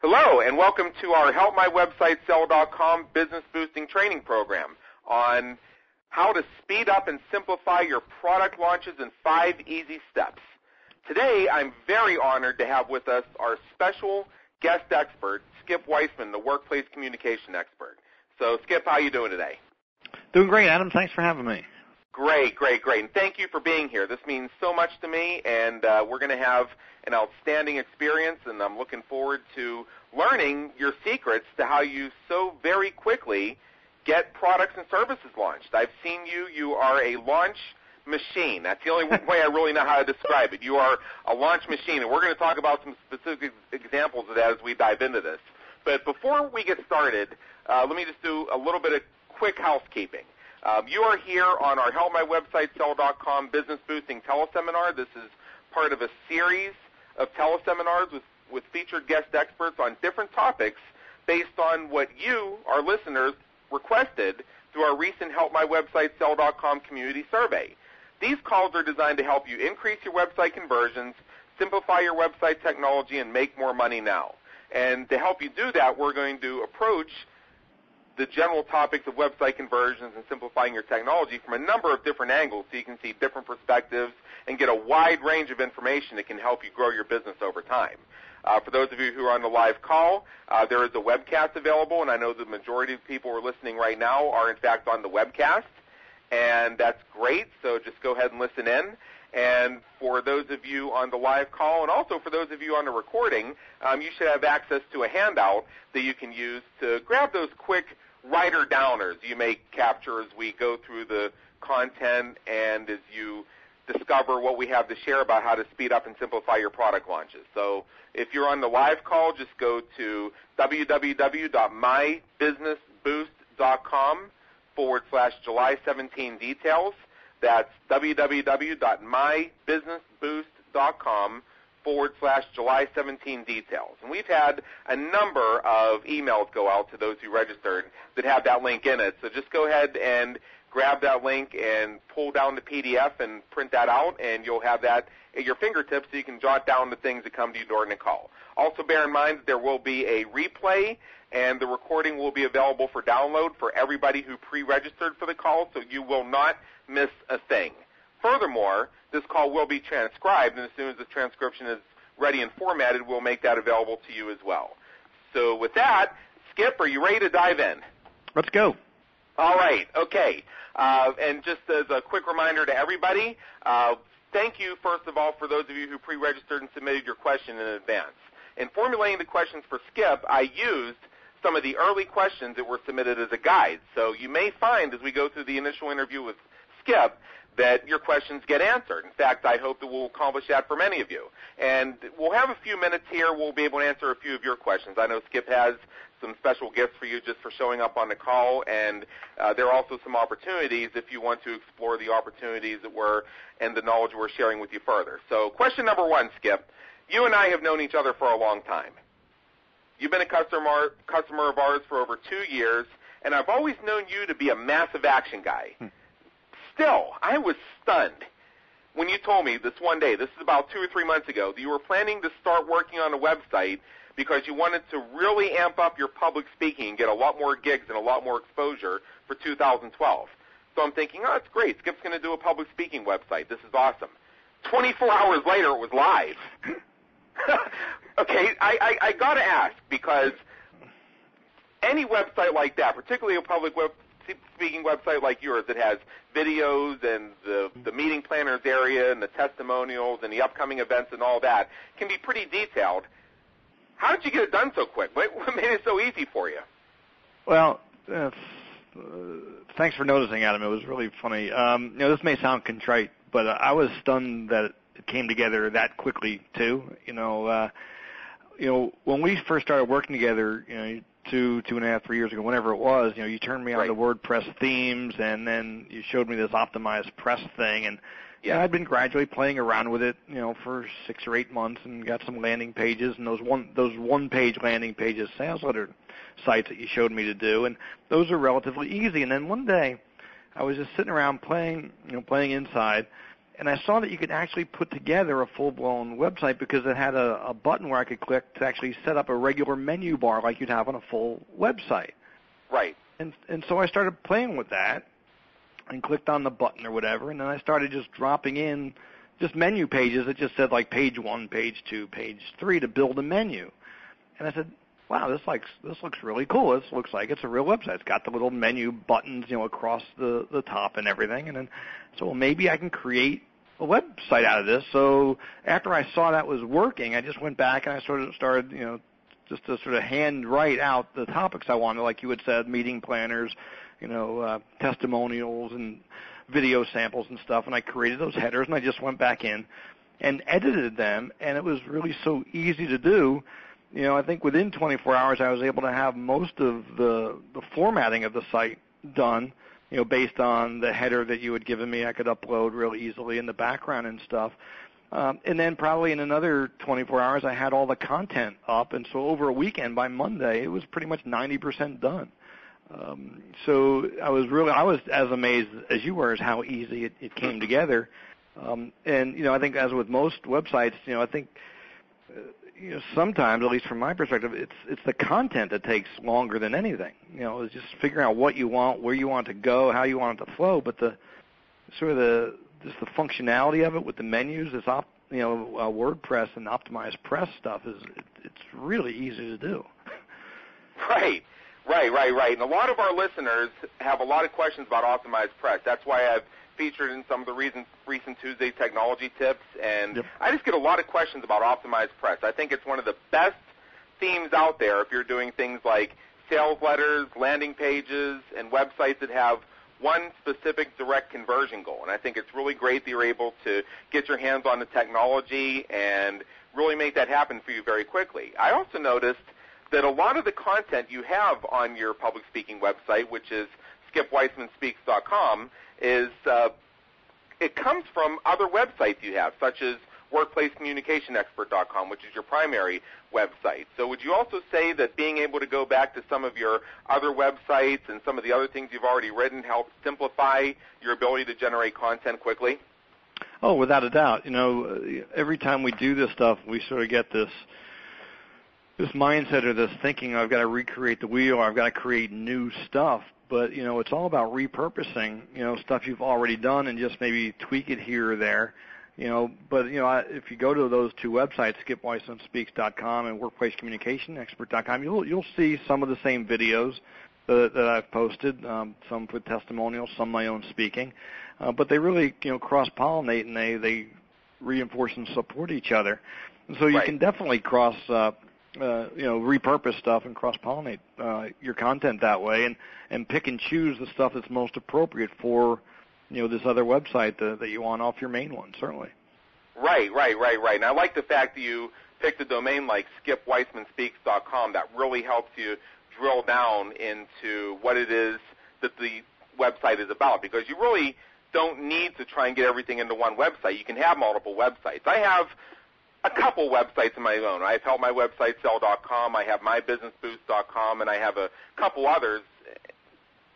Hello, and welcome to our HelpMyWebsiteSell.com business boosting training program on how to speed up and simplify your product launches in five easy steps. Today, I'm very honored to have with us our special guest expert, Skip Weisman, the workplace communication expert. So, Skip, how are you doing today? Doing great, Adam. Thanks for having me. Great, great, great. And thank you for being here. This means so much to me, and uh, we're going to have an outstanding experience, and I'm looking forward to learning your secrets to how you so very quickly get products and services launched. I've seen you. You are a launch machine. That's the only way I really know how to describe it. You are a launch machine, and we're going to talk about some specific examples of that as we dive into this. But before we get started, uh, let me just do a little bit of quick housekeeping. Um, you are here on our HelpMyWebsiteSell.com business boosting teleseminar. This is part of a series of teleseminars with, with featured guest experts on different topics based on what you, our listeners, requested through our recent HelpMyWebsiteSell.com community survey. These calls are designed to help you increase your website conversions, simplify your website technology, and make more money now. And to help you do that, we're going to approach the general topics of website conversions and simplifying your technology from a number of different angles so you can see different perspectives and get a wide range of information that can help you grow your business over time. Uh, for those of you who are on the live call, uh, there is a webcast available, and I know the majority of people who are listening right now are in fact on the webcast, and that's great. So just go ahead and listen in. And for those of you on the live call, and also for those of you on the recording, um, you should have access to a handout that you can use to grab those quick writer downers you may capture as we go through the content and as you discover what we have to share about how to speed up and simplify your product launches. So if you're on the live call, just go to www.mybusinessboost.com forward slash July 17 details. That's www.mybusinessboost.com forward slash July 17 details. And we've had a number of emails go out to those who registered that have that link in it. So just go ahead and grab that link and pull down the PDF and print that out, and you'll have that at your fingertips so you can jot down the things that come to you during the call. Also bear in mind that there will be a replay and the recording will be available for download for everybody who pre-registered for the call, so you will not miss a thing. Furthermore, this call will be transcribed, and as soon as the transcription is ready and formatted, we'll make that available to you as well. So with that, Skip, are you ready to dive in? Let's go. All right. Okay. Uh, and just as a quick reminder to everybody, uh, thank you first of all for those of you who pre-registered and submitted your question in advance. In formulating the questions for Skip, I used some of the early questions that were submitted as a guide. So you may find as we go through the initial interview with Skip that your questions get answered. In fact, I hope that we'll accomplish that for many of you. And we'll have a few minutes here. We'll be able to answer a few of your questions. I know Skip has some special gifts for you just for showing up on the call, and uh, there are also some opportunities if you want to explore the opportunities that we're and the knowledge we're sharing with you further. So, question number one, Skip. You and I have known each other for a long time. You've been a customer customer of ours for over two years, and I've always known you to be a massive action guy. Still, I was stunned when you told me this one day, this is about two or three months ago, that you were planning to start working on a website because you wanted to really amp up your public speaking and get a lot more gigs and a lot more exposure for 2012. So I'm thinking, oh, that's great. Skip's going to do a public speaking website. This is awesome. 24 hours later, it was live. okay, I, I, I got to ask because any website like that, particularly a public web, speaking website like yours that has videos and the, the meeting planners area and the testimonials and the upcoming events and all that can be pretty detailed. How did you get it done so quick? What, what made it so easy for you? Well, uh, thanks for noticing, Adam. It was really funny. Um, you know, this may sound contrite, but uh, I was stunned that it came together that quickly too. You know, uh, you know, when we first started working together, you know, two, two and a half, three years ago, whenever it was, you know, you turned me on right. to WordPress themes, and then you showed me this optimized press thing, and yeah, I'd been gradually playing around with it, you know, for six or eight months, and got some landing pages, and those one, those one-page landing pages, sales letter sites that you showed me to do, and those are relatively easy. And then one day, I was just sitting around playing, you know, playing inside, and I saw that you could actually put together a full-blown website because it had a, a button where I could click to actually set up a regular menu bar like you'd have on a full website. Right. And and so I started playing with that and clicked on the button or whatever, and then I started just dropping in just menu pages that just said like page one, page two, page three to build a menu. And I said, wow, this likes this looks really cool. This looks like it's a real website. It's got the little menu buttons, you know, across the the top and everything. And then so well, maybe I can create a website out of this. So after I saw that was working, I just went back and I sort of started, you know, just to sort of hand write out the topics I wanted, like you had said, meeting planners, you know, uh, testimonials and video samples and stuff. And I created those headers and I just went back in and edited them. And it was really so easy to do. You know, I think within 24 hours I was able to have most of the the formatting of the site done. You know, based on the header that you had given me, I could upload real easily in the background and stuff. Um, and then probably in another 24 hours, I had all the content up, and so over a weekend, by Monday, it was pretty much 90% done. Um, so I was really, I was as amazed as you were as how easy it, it came together. Um, and you know, I think as with most websites, you know, I think uh, you know sometimes, at least from my perspective, it's it's the content that takes longer than anything. You know, it's just figuring out what you want, where you want to go, how you want it to flow. But the sort of the just the functionality of it with the menus, this op, you know, uh, WordPress and optimized press stuff is it, it's really easy to do. Right, right, right, right. And a lot of our listeners have a lot of questions about optimized press. That's why I've featured in some of the recent, recent Tuesday technology tips, and Yep. I just get a lot of questions about optimized press. I think it's one of the best themes out there if you're doing things like sales letters, landing pages, and websites that have one specific direct conversion goal. And I think it's really great that you're able to get your hands on the technology and really make that happen for you very quickly. I also noticed that a lot of the content you have on your public speaking website, which is skipweismanspeaks.com, is uh, it comes from other websites you have, such as workplacecommunicationexpert.com, which is your primary website. So would you also say that being able to go back to some of your other websites and some of the other things you've already written helps simplify your ability to generate content quickly? Oh, without a doubt. You know, every time we do this stuff, we sort of get this this mindset or this thinking, I've got to recreate the wheel, I've got to create new stuff. But you know, it's all about repurposing, you know, stuff you've already done and just maybe tweak it here or there. You know, but you know, I- if you go to those two websites, skipweismanspeaks.com and workplacecommunicationexpert.com, you'll you'll see some of the same videos that, that I've posted, um, some with testimonials, some my own speaking, uh, but they really you know cross pollinate and they they reinforce and support each other. And so you Right. can definitely cross uh, uh, you know repurpose stuff and cross pollinate uh, your content that way, and and pick and choose the stuff that's most appropriate for you know this other website that, that you want off your main one. Certainly. Right, right, right, right. And I like the fact that you picked a domain like skipweismanspeaks.com that really helps you drill down into what it is that the website is about because you really don't need to try and get everything into one website. You can have multiple websites. I have a couple websites of my own. I've helped my website sell.com, I have mybusinessboost.com, and I have a couple others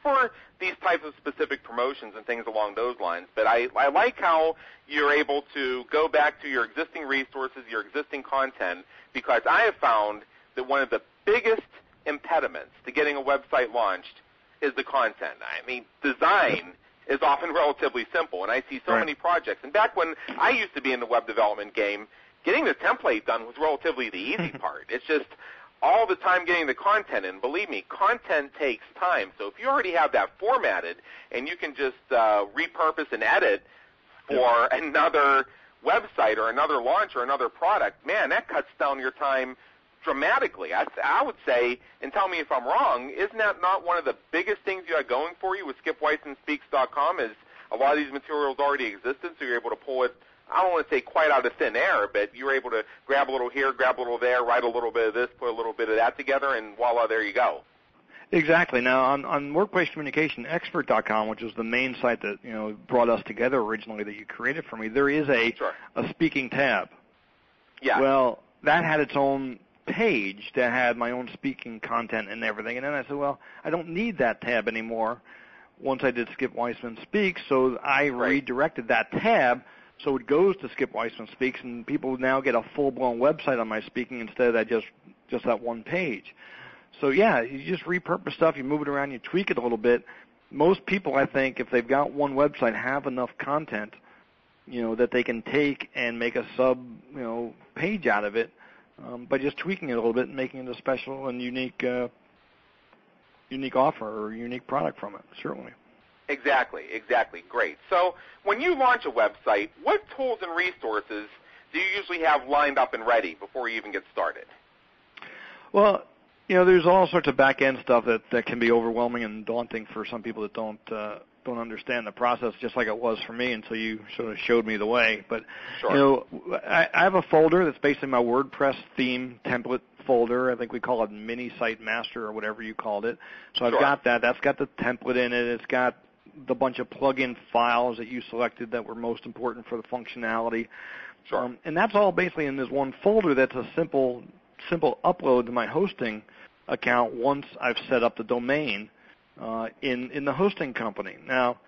for these types of specific promotions and things along those lines. But I, I like how you're able to go back to your existing resources, your existing content, because I have found that one of the biggest impediments to getting a website launched is the content. I mean, design is often relatively simple, and I see so Right. many projects. And back when I used to be in the web development game, getting the template done was relatively the easy part. It's just all the time getting the content in. Believe me, content takes time. So if you already have that formatted and you can just uh, repurpose and edit for another website or another launch or another product, man, that cuts down your time dramatically. I, I would say, and tell me if I'm wrong, isn't that not one of the biggest things you got going for you with skipweismanspeaks.com is a lot of these materials already existed, so you're able to pull it, I don't want to say quite out of thin air, but you were able to grab a little here, grab a little there, write a little bit of this, put a little bit of that together, and voila, there you go. Exactly. Now on on workplacecommunicationexpert.com, which is the main site that you know brought us together originally that you created for me, there is a Sure. a speaking tab. Yeah. Well, that had its own page that had my own speaking content and everything. And then I said, well, I don't need that tab anymore once I did Skip Weisman Speaks. So I Right. redirected that tab So it goes to Skip Weisman Speaks, and people now get a full-blown website on my speaking instead of that just just that one page. So yeah, you just repurpose stuff, you move it around, you tweak it a little bit. Most people, I think, if they've got one website, have enough content, you know, that they can take and make a sub, you know, page out of it um, by just tweaking it a little bit and making it a special and unique, uh, unique offer or unique product from it. Certainly. Exactly, exactly. Great. So when you launch a website, what tools and resources do you usually have lined up and ready before you even get started? Well, you know, there's all sorts of back end stuff that that can be overwhelming and daunting for some people that don't uh, don't understand the process, just like it was for me until you sort of showed me the way. But sure. you know, I, I have a folder that's basically my WordPress theme template folder. I think we call it Mini Site Master or whatever you called it. So I've sure. got that. That's got the template in it. It's got the bunch of plug-in files that you selected that were most important for the functionality. Sure. Um, and that's all basically in this one folder. That's a simple simple upload to my hosting account once I've set up the domain uh, in in the hosting company. Now,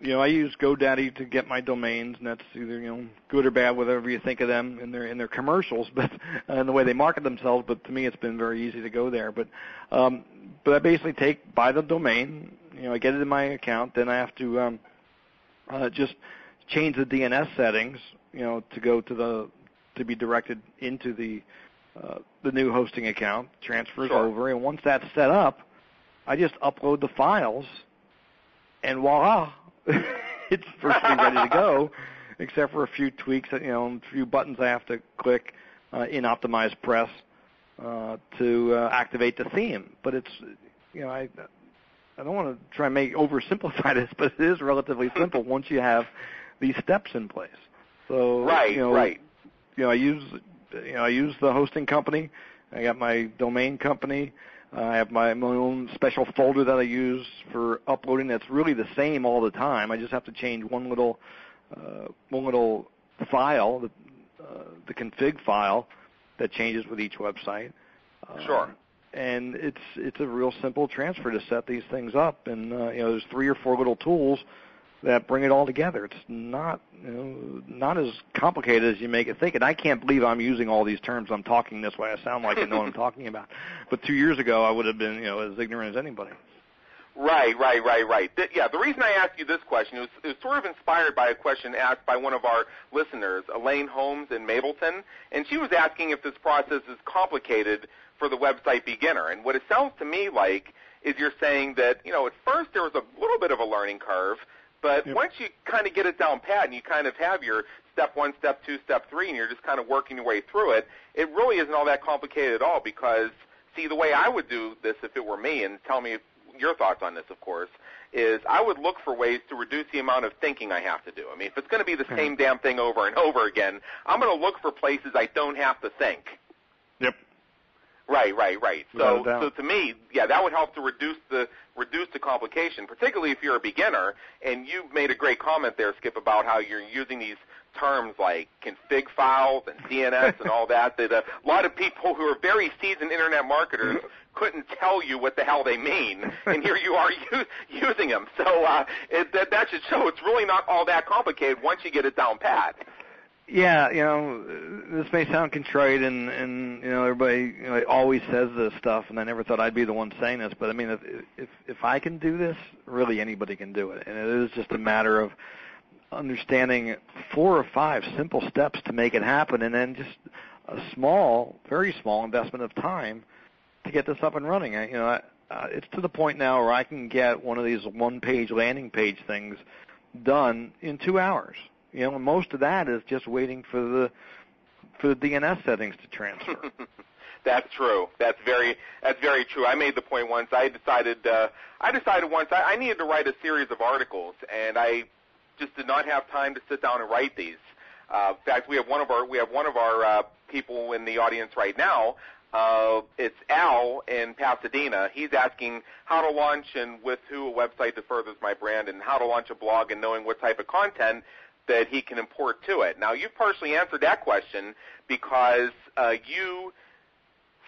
you know, I use GoDaddy to get my domains, and that's either you know good or bad, whatever you think of them in their in their commercials, but uh, in the way they market themselves. But to me, it's been very easy to go there. But um, but I basically take buy the domain, you know, I get it in my account, then I have to um, uh, just change the DNS settings, you know, to go to the to be directed into the uh, the new hosting account, transfers sure. over, and once that's set up, I just upload the files, and voila, it's virtually ready to go, except for a few tweaks, you know, a few buttons I have to click uh, in Optimize Press uh, to uh, activate the theme. But it's, you know, I I don't want to try and make oversimplify this, but it is relatively simple once you have these steps in place. So right, you know, right. You know, I use you know I use the hosting company. I got my domain company. Uh, I have my, my own special folder that I use for uploading. That's really the same all the time. I just have to change one little uh, one little file, the, uh, the config file, that changes with each website. Sure. And it's it's a real simple transfer to set these things up. And uh, you know, there's three or four little tools that bring it all together. It's not you know, not as complicated as you make it think. And I can't believe I'm using all these terms. I'm talking this way. I sound like I know what I'm talking about. But two years ago, I would have been you know as ignorant as anybody. Right, right, right, right. Th- yeah, the reason I asked you this question was, it was sort of inspired by a question asked by one of our listeners, Elaine Holmes in Mableton, and she was asking if this process is complicated for the website beginner. And what it sounds to me like is you're saying that, you know, at first there was a little bit of a learning curve, but Yep. once you kind of get it down pat and you kind of have your step one, step two, step three, and you're just kind of working your way through it, it really isn't all that complicated at all because, see, the way I would do this if it were me, and tell me your thoughts on this, of course, is I would look for ways to reduce the amount of thinking I have to do. I mean, if it's going to be the Mhm. same damn thing over and over again, I'm going to look for places I don't have to think. Yep. Right, right, right. So, so to me, yeah, that would help to reduce the reduce the complication, particularly if you're a beginner. And you made a great comment there, Skip, about how you're using these terms like config files and DNS and all that. That a lot of people who are very seasoned internet marketers couldn't tell you what the hell they mean, and here you are u- using them. So uh, it, that, that should show it's really not all that complicated once you get it down pat. Yeah, you know, this may sound contrite, and and you know everybody you know, always says this stuff, and I never thought I'd be the one saying this, but I mean, if if if I can do this, really anybody can do it, and it is just a matter of understanding four or five simple steps to make it happen, and then just a small, very small investment of time to get this up and running. I, you know, I, uh, it's to the point now where I can get one of these one-page landing page things done in two hours. You know, most of that is just waiting for the for the DNS settings to transfer. That's true. That's very that's very true. I made the point once. I decided uh, I decided once I, I needed to write a series of articles, and I just did not have time to sit down and write these. Uh, in fact, we have one of our we have one of our uh, people in the audience right now. Uh, it's Al in Pasadena. He's asking how to launch and with who a website that furthers my brand, and how to launch a blog, and knowing what type of content that he can import to it. Now, you've partially answered that question because uh, you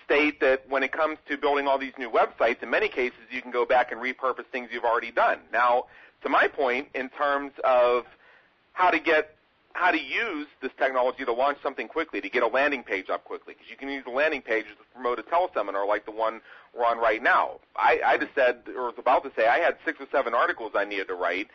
state that when it comes to building all these new websites, in many cases you can go back and repurpose things you've already done. Now, to my point, in terms of how to get how to use this technology to launch something quickly, to get a landing page up quickly, because you can use a landing page to promote a teleseminar like the one we're on right now. I, I just said, or was about to say, I had six or seven articles I needed to write.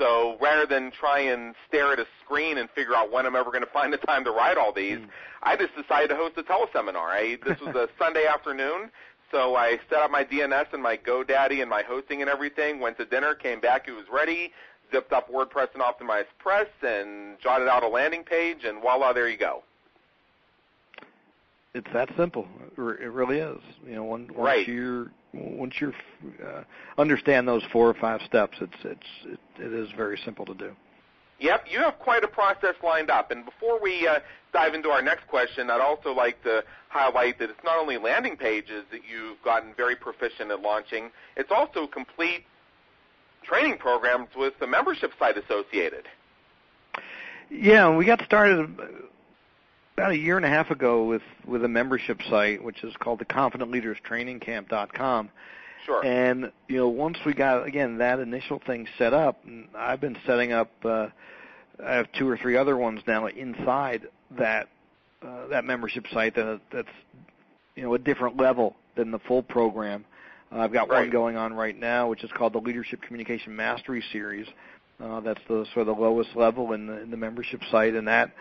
So rather than try and stare at a screen and figure out when I'm ever going to find the time to write all these, mm. I just decided to host a teleseminar. I, this was a Sunday afternoon. So I set up my DNS and my GoDaddy and my hosting and everything. Went to dinner, came back, it was ready zipped up WordPress and Optimized Press and jotted out a landing page, and voila, there you go. It's that simple. It really is. You know, once, right. you once you uh, understand those four or five steps, it's it's it, it is very simple to do. Yep, you have quite a process lined up. And before we uh, dive into our next question, I'd also like to highlight that it's not only landing pages that you've gotten very proficient at launching, it's also complete training programs with the membership site associated. Yeah, we got started about a year and a half ago with with a membership site, which is called the Confident Leaders Training Camp.com. Sure. And you know, once we got again that initial thing set up, I've been setting up. Uh, I have two or three other ones now inside that uh, that membership site that that's you know a different level than the full program. Uh, I've got right. one going on right now, which is called the Leadership Communication Mastery Series. Uh, that's the sort of the lowest level in the in the membership site, and that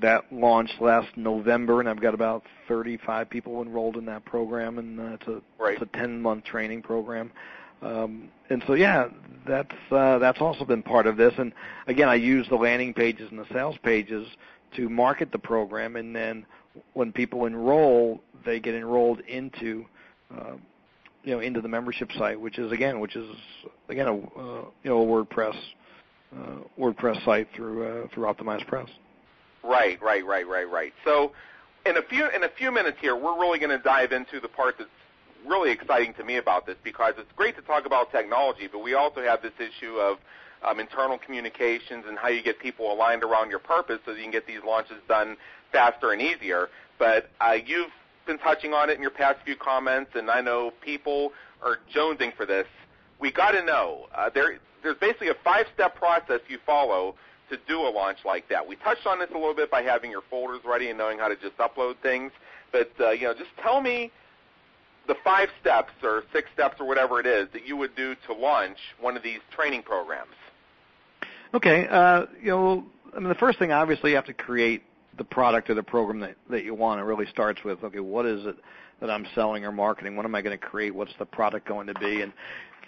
that launched last November, and I've got about 35 people enrolled in that program, and uh, it's a right. it's a 10 month training program. Um, and so yeah, that's uh, that's also been part of this. And again, I use the landing pages and the sales pages to market the program, and then when people enroll, they get enrolled into uh, you know into the membership site, which is again, which is again a uh, you know a WordPress uh, WordPress site through uh, through Optimized Press. Right, right, right, right, right. So in a few in a few minutes here, we're really going to dive into the part that's really exciting to me about this because it's great to talk about technology, but we also have this issue of um, internal communications and how you get people aligned around your purpose so that you can get these launches done faster and easier. But uh, you've been touching on it in your past few comments, and I know people are jonesing for this. We got to know. Uh, there, there's basically a five-step process you follow to do a launch like that. We touched on this a little bit by having your folders ready and knowing how to just upload things. But uh, you know, just tell me the five steps or six steps or whatever it is that you would do to launch one of these training programs. Okay. Uh, you know, I mean, the first thing obviously you have to create the product or the program that, that you want. It really starts with, okay, what is it that I'm selling or marketing? What am I going to create? What's the product going to be? And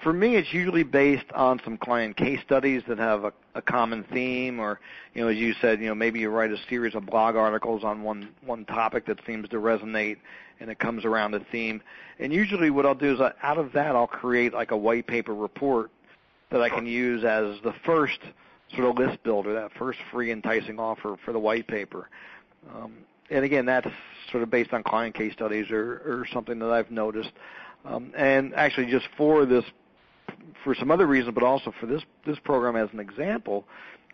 for me, it's usually based on some client case studies that have a, a common theme, or you know, as you said, you know, maybe you write a series of blog articles on one one topic that seems to resonate, and it comes around a theme. And usually, what I'll do is, uh, out of that, I'll create like a white paper report that I can use as the first sort of list builder, that first free enticing offer for the white paper. Um, and again, that's sort of based on client case studies or, or something that I've noticed. Um, and actually, just for this, for some other reason, but also for this this program as an example,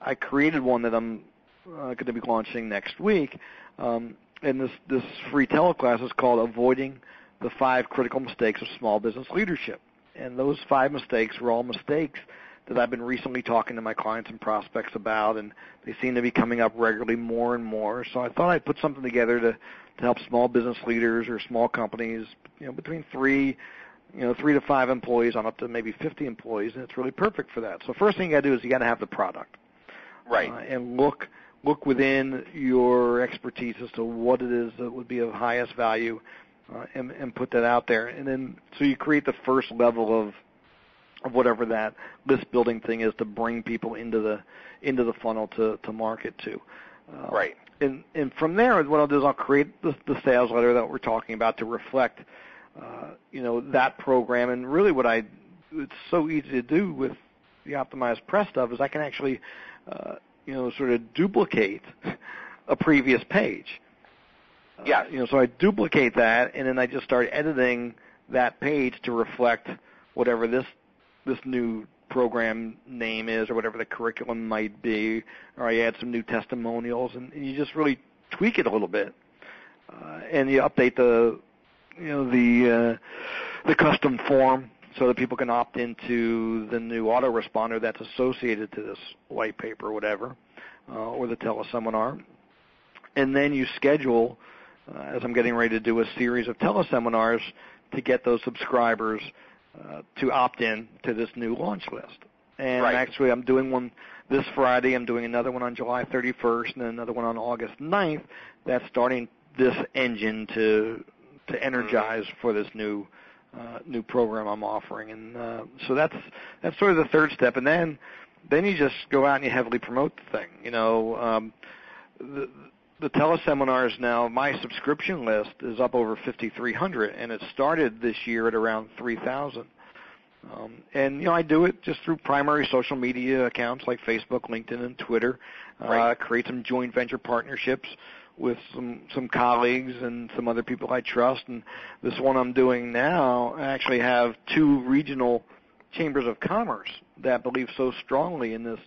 I created one that I'm uh, going to be launching next week. Um, and this this free teleclass is called "Avoiding the Five Critical Mistakes of Small Business Leadership." And those five mistakes were all mistakes that I've been recently talking to my clients and prospects about, and they seem to be coming up regularly more and more. So I thought I'd put something together to to help small business leaders or small companies, you know, between three, you know, three to five employees on up to maybe 50 employees, and it's really perfect for that. So first thing you got to do is you got to have the product, right? Uh, and look look within your expertise as to what it is that would be of highest value, uh, and, and put that out there. And then so you create the first level of of whatever that list building thing is to bring people into the into the funnel to to market to. Uh, right. And and from there, what I'll do is I'll create the, the sales letter that we're talking about to reflect, you know, that program. And really, what I it's so easy to do with the optimized press stuff is I can actually, uh, you know, sort of duplicate a previous page. Yeah. Uh, you know, so I duplicate that, and then I just start editing that page to reflect whatever this this new program name is or whatever the curriculum might be, or I add some new testimonials, and, and you just really tweak it a little bit, uh, and you update the, you know, the uh, the custom form so that people can opt into the new autoresponder that's associated to this white paper or whatever. uh, or the teleseminar. And then you schedule, uh, as I'm getting ready to do, a series of teleseminars to get those subscribers uh, to opt in to this new launch list. And right. actually, I'm doing one this Friday. I'm doing another one on July 31st, and another one on August 9th. That's starting this engine to to energize mm-hmm. for this new uh, new program I'm offering, and uh, so that's that's sort of the third step, and then then you just go out and you heavily promote the thing. You know, um, the the teleseminars now, my subscription list is up over 5,300, and it started this year at around 3,000. Um, and you know, I do it just through primary social media accounts like Facebook, LinkedIn, and Twitter. Right. Uh, create some joint venture partnerships with some some colleagues and some other people I trust. And this one I'm doing now, I actually have two regional chambers of commerce that believe so strongly in this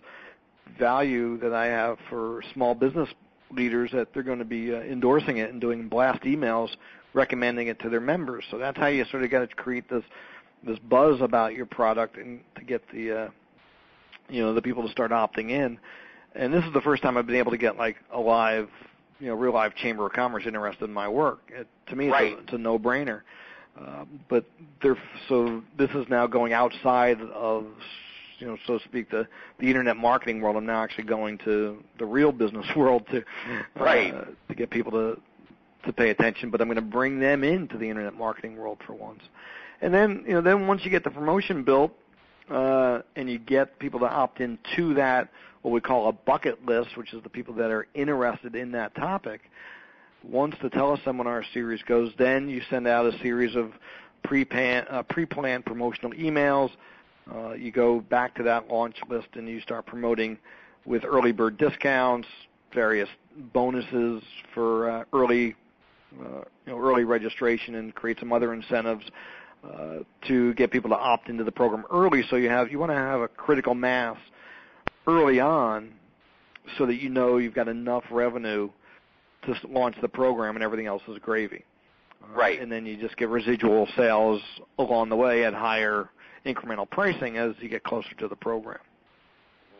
value that I have for small business leaders that they're going to be uh, endorsing it and doing blast emails recommending it to their members. So that's how you sort of got to create this this buzz about your product and to get the uh, you know the people to start opting in. And this is the first time I've been able to get like a live you know real live chamber of commerce interested in my work. It, to me, it's, right. a, it's a no brainer. Uh, but they're so this is now going outside of you know, so to speak, the the internet marketing world. I'm now actually going to the real business world to right uh, to get people to to pay attention. But I'm going to bring them into the internet marketing world for once. And then you know, then once you get the promotion built uh, and you get people to opt into that what we call a bucket list, which is the people that are interested in that topic. Once the teleseminar series goes, then you send out a series of pre-plan, uh, pre-planned promotional emails uh, you go back to that launch list and you start promoting with early bird discounts, various bonuses for uh, early, uh, you know, early registration, and create some other incentives uh, to get people to opt into the program early. So you have you want to have a critical mass early on, so that you know you've got enough revenue to launch the program, and everything else is gravy. Uh, right. And then you just get residual sales along the way at higher incremental pricing as you get closer to the program.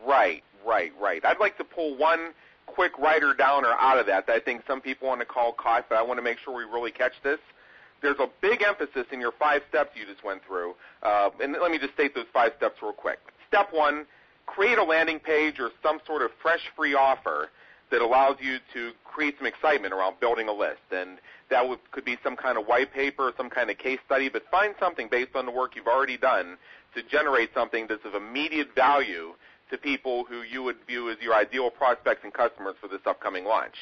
Right, right, right. I'd like to pull one quick writer downer out of that that I think some people want to call caught, but I want to make sure we really catch this. There's a big emphasis in your five steps you just went through, uh, and let me just state those five steps real quick. Step one, create a landing page or some sort of fresh free offer that allows you to create some excitement around building a list. And that would, could be some kind of white paper, or some kind of case study, but find something based on the work you've already done to generate something that's of immediate value to people who you would view as your ideal prospects and customers for this upcoming launch.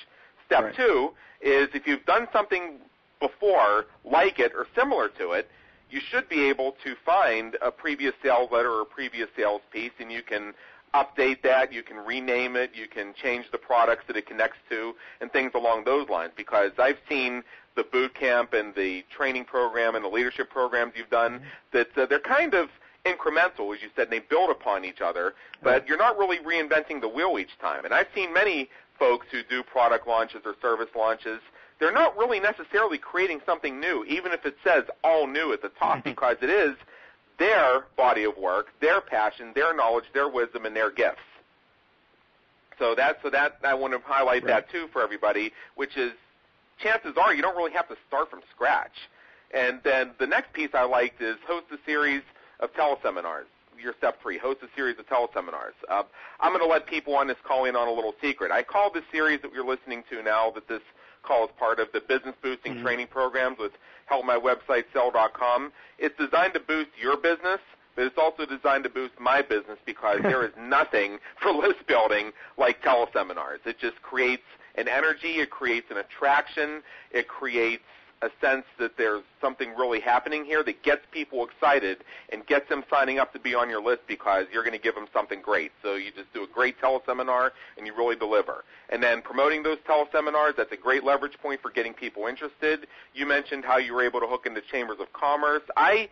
Step right. two is if you've done something before like it or similar to it, you should be able to find a previous sales letter or a previous sales piece and you can update that, you can rename it, you can change the products that it connects to, and things along those lines. Because I've seen the boot camp and the training program and the leadership programs you've done mm-hmm. that uh, they're kind of incremental, as you said, and they build upon each other, but you're not really reinventing the wheel each time. And I've seen many folks who do product launches or service launches. They're not really necessarily creating something new, even if it says all new at the top, because it is their body of work, their passion, their knowledge, their wisdom, and their gifts. So that so that I want to highlight right. that too for everybody, which is chances are you don't really have to start from scratch. And then the next piece I liked is host a series of teleseminars. Your step three, host a series of teleseminars. Uh, I'm going to let people on this call in on a little secret. I call this series that we're listening to now that this call is part of the business boosting mm-hmm. training programs with HelpMyWebsiteSell.com. It's designed to boost your business, but it's also designed to boost my business because there is nothing for list building like teleseminars. It just creates an energy, it creates an attraction, it creates a sense that there's something really happening here that gets people excited and gets them signing up to be on your list because you're going to give them something great. So you just do a great teleseminar and you really deliver. And then promoting those teleseminars, that's a great leverage point for getting people interested. You mentioned how you were able to hook into chambers of commerce. I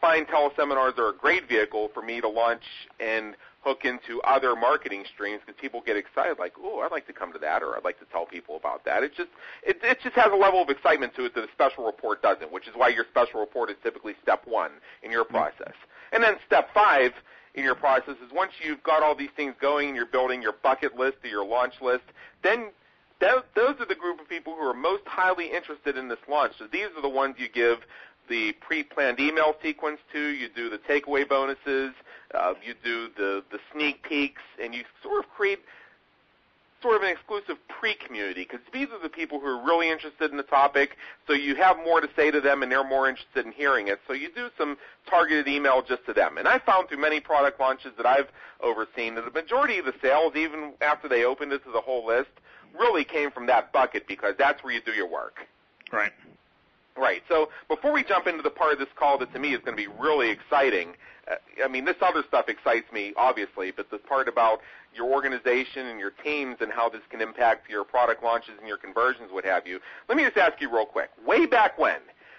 find teleseminars are a great vehicle for me to launch and hook into other marketing streams because people get excited, like, "Oh, I'd like to come to that," or "I'd like to tell people about that." It just it, it just has a level of excitement to it that a special report doesn't, which is why your special report is typically step one in your mm-hmm. process. And then step five in your process is once you've got all these things going and you're building your bucket list or your launch list, then those are the group of people who are most highly interested in this launch. So these are the ones you give the pre-planned email sequence to, you do the takeaway bonuses, uh, you do the, the sneak peeks, and you sort of create sort of an exclusive pre-community because these are the people who are really interested in the topic. So you have more to say to them, and they're more interested in hearing it. So you do some targeted email just to them. And I found through many product launches that I've overseen that the majority of the sales, even after they opened it to the whole list, really came from that bucket because that's where you do your work. Right. Right. So before we jump into the part of this call that to me is going to be really exciting, uh, I mean, this other stuff excites me, obviously, but the part about your organization and your teams and how this can impact your product launches and your conversions, what have you. Let me just ask you real quick. Way back when,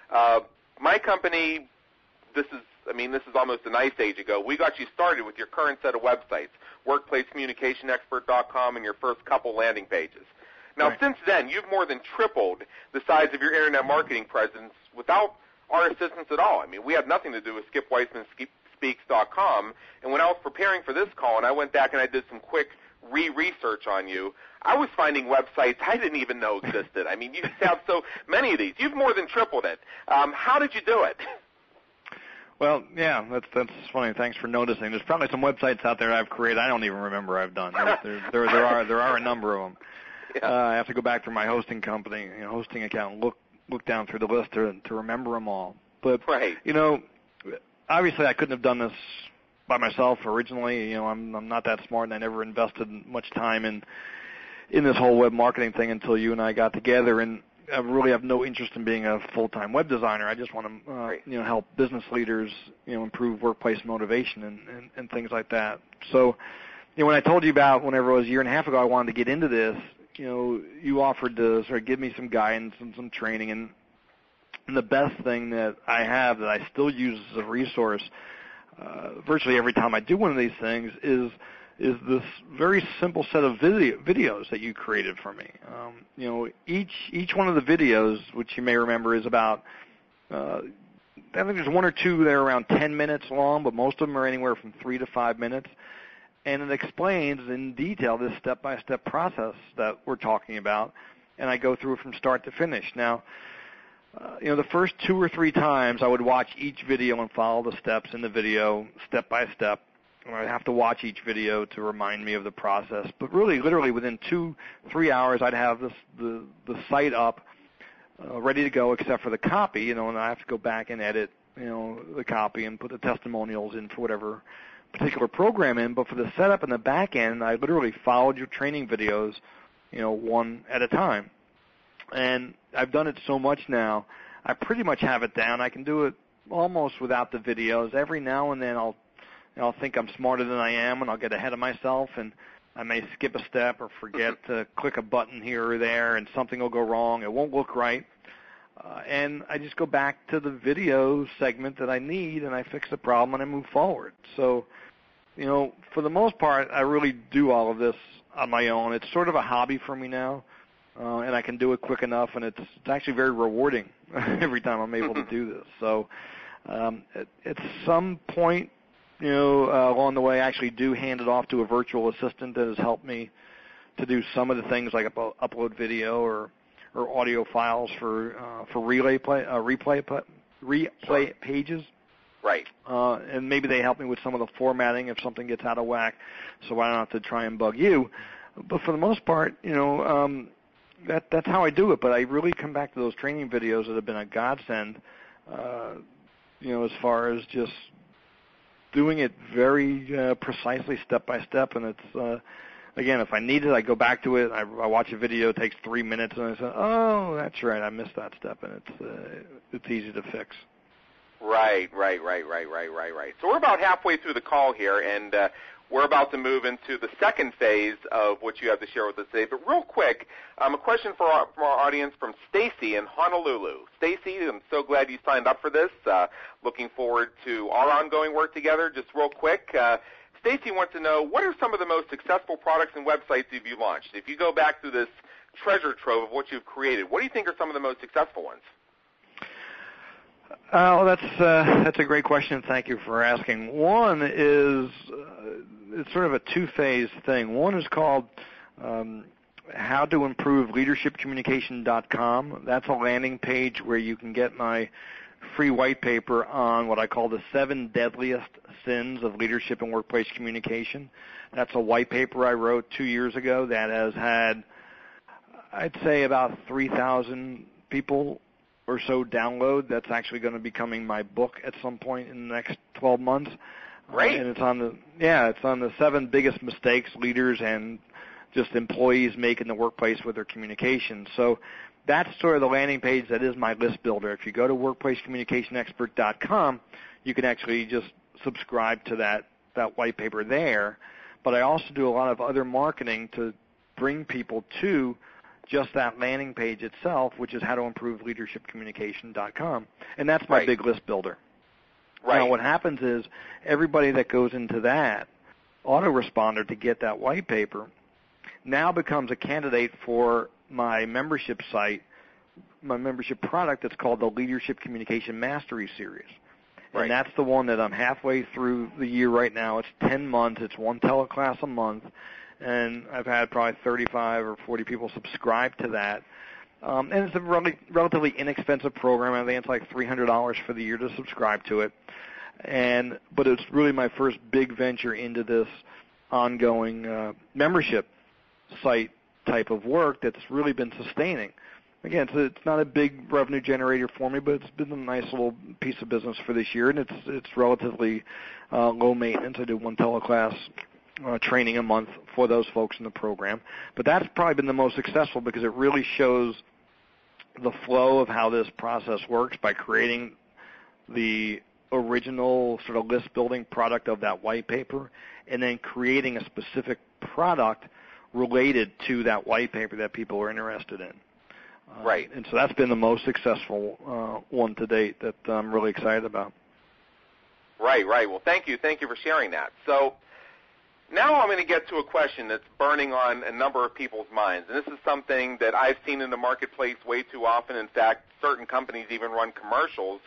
uh, my company, this is, I mean, this is almost an ice age ago. We got you started with your current set of websites, workplacecommunicationexpert.com and your first couple landing pages. Now, right. since then, you've more than tripled the size of your internet marketing presence without our assistance at all. I mean, we had nothing to do with Skip Weisman Speaks.com. And when I was preparing for this call and I went back and I did some quick re-research on you, I was finding websites I didn't even know existed. I mean, you have so many of these. You've more than tripled it. Um, how did you do it? Well, yeah, that's that's funny. Thanks for noticing. There's probably some websites out there I've created I don't even remember I've done. There there there, there are there are a number of them. Yeah. Uh, I have to go back through my hosting company, you know, hosting account, and look look down through the list to to remember them all. But right. you know, obviously I couldn't have done this by myself originally. You know, I'm I'm not that smart, and I never invested much time in in this whole web marketing thing until you and I got together. And I really have no interest in being a full-time web designer. I just want to, uh, Right. you know, help business leaders, you know, improve workplace motivation and, and and things like that. So, you know, when I told you about whenever it was a year and a half ago, I wanted to get into this. You know, you offered to sort of give me some guidance and some training, and and the best thing that I have that I still use as a resource uh, virtually every time I do one of these things is is this very simple set of video, videos that you created for me. Um, you know, each each one of the videos, which you may remember, is about. Uh, I think there's one or two that are around 10 minutes long, but most of them are anywhere from three to five minutes, and it explains in detail this step-by-step process that we're talking about, and I go through from start to finish. Now, uh, you know, the first two or three times I would watch each video and follow the steps in the video step by step. And I'd have to watch each video to remind me of the process. But really, literally within two, three hours, I'd have this, the, the site up, uh, ready to go except for the copy, you know, and I have to go back and edit, you know, the copy and put the testimonials in for whatever particular program in. But for the setup and the back end, I literally followed your training videos, you know, one at a time and I've done it so much now, I pretty much have it down. I can do it almost without the videos. Every now and then I'll I'll think I'm smarter than I am and I'll get ahead of myself and I may skip a step or forget to click a button here or there and something will go wrong. It won't look right. Uh, and I just go back to the video segment that I need and I fix the problem and I move forward. So, you know, for the most part, I really do all of this on my own. It's sort of a hobby for me now uh, and I can do it quick enough, and it's it's actually very rewarding every time I'm able to do this. So um, at, at some point, you know, uh, along the way, I actually do hand it off to a virtual assistant that has helped me to do some of the things like up, upload video or or audio files for uh, for relay play uh, replay replay Sure. pages Right. uh, and maybe they help me with some of the formatting if something gets out of whack, so I don't have to try and bug you. But for the most part, you know, um, that that's how I do it. But I really come back to those training videos that have been a godsend. Uh, you know, as far as just doing it very uh, precisely, step by step, and it's. Uh, Again, if I need it, I go back to it. I, I watch a video, it takes three minutes, and I say, "Oh, that's right, I missed that step," and it's uh, it's easy to fix. Right, right, right, right, right, right, right. So we're about halfway through the call here, and uh, we're about to move into the second phase of what you have to share with us today. But real quick, um, a question for our, from our audience from Stacy in Honolulu. Stacy, I'm so glad you signed up for this. Uh, looking forward to our ongoing work together. Just real quick, uh, Stacy wants to know what are some of the most successful products and websites that you've launched? If you go back through this treasure trove of what you've created, what do you think are some of the most successful ones? Oh, that's uh, that's a great question. Thank you for asking. One is uh, it's sort of a two-phase thing. One is called um, how to improve leadershipcommunication.com. That's a landing page where you can get my free white paper on what I call the seven deadliest sins of leadership and workplace communication. That's a white paper I wrote two years ago that has had, I'd say, about 3,000 people or so download. That's actually going to be coming my book at some point in the next 12 months. Great. Uh, and it's on the yeah, it's on the seven biggest mistakes leaders and just employees make in the workplace with their communication. So that's sort of the landing page that is my list builder. If you go to workplacecommunicationexpert.com, you can actually just subscribe to that that white paper there. But I also do a lot of other marketing to bring people to just that landing page itself, which is how to improve leadershipcommunication.com. And that's my Right. big list builder. Right. Now what happens is everybody that goes into that autoresponder to get that white paper now becomes a candidate for my membership site, my membership product that's called the Leadership Communication Mastery Series. Right. And that's the one that I'm halfway through the year right now. It's 10 months. It's one teleclass a month. And I've had probably 35 or 40 people subscribe to that. Um, and it's a rel- relatively inexpensive program. I think it's like $300 for the year to subscribe to it. And but it's really my first big venture into this ongoing uh, membership site type of work that's really been sustaining. Again, so it's not a big revenue generator for me, but it's been a nice little piece of business for this year, and it's it's relatively uh, low maintenance. I do one teleclass uh, training a month for those folks in the program, but that's probably been the most successful because it really shows the flow of how this process works by creating the original sort of list building product of that white paper and then creating a specific product related to that white paper that people are interested in. Uh, Right. And so that's been the most successful uh, one to date that I'm really excited about. Right, right. Well, thank you. Thank you for sharing that. So now I'm going to get to a question that's burning on a number of people's minds. And this is something that I've seen in the marketplace way too often. In fact, certain companies even run commercials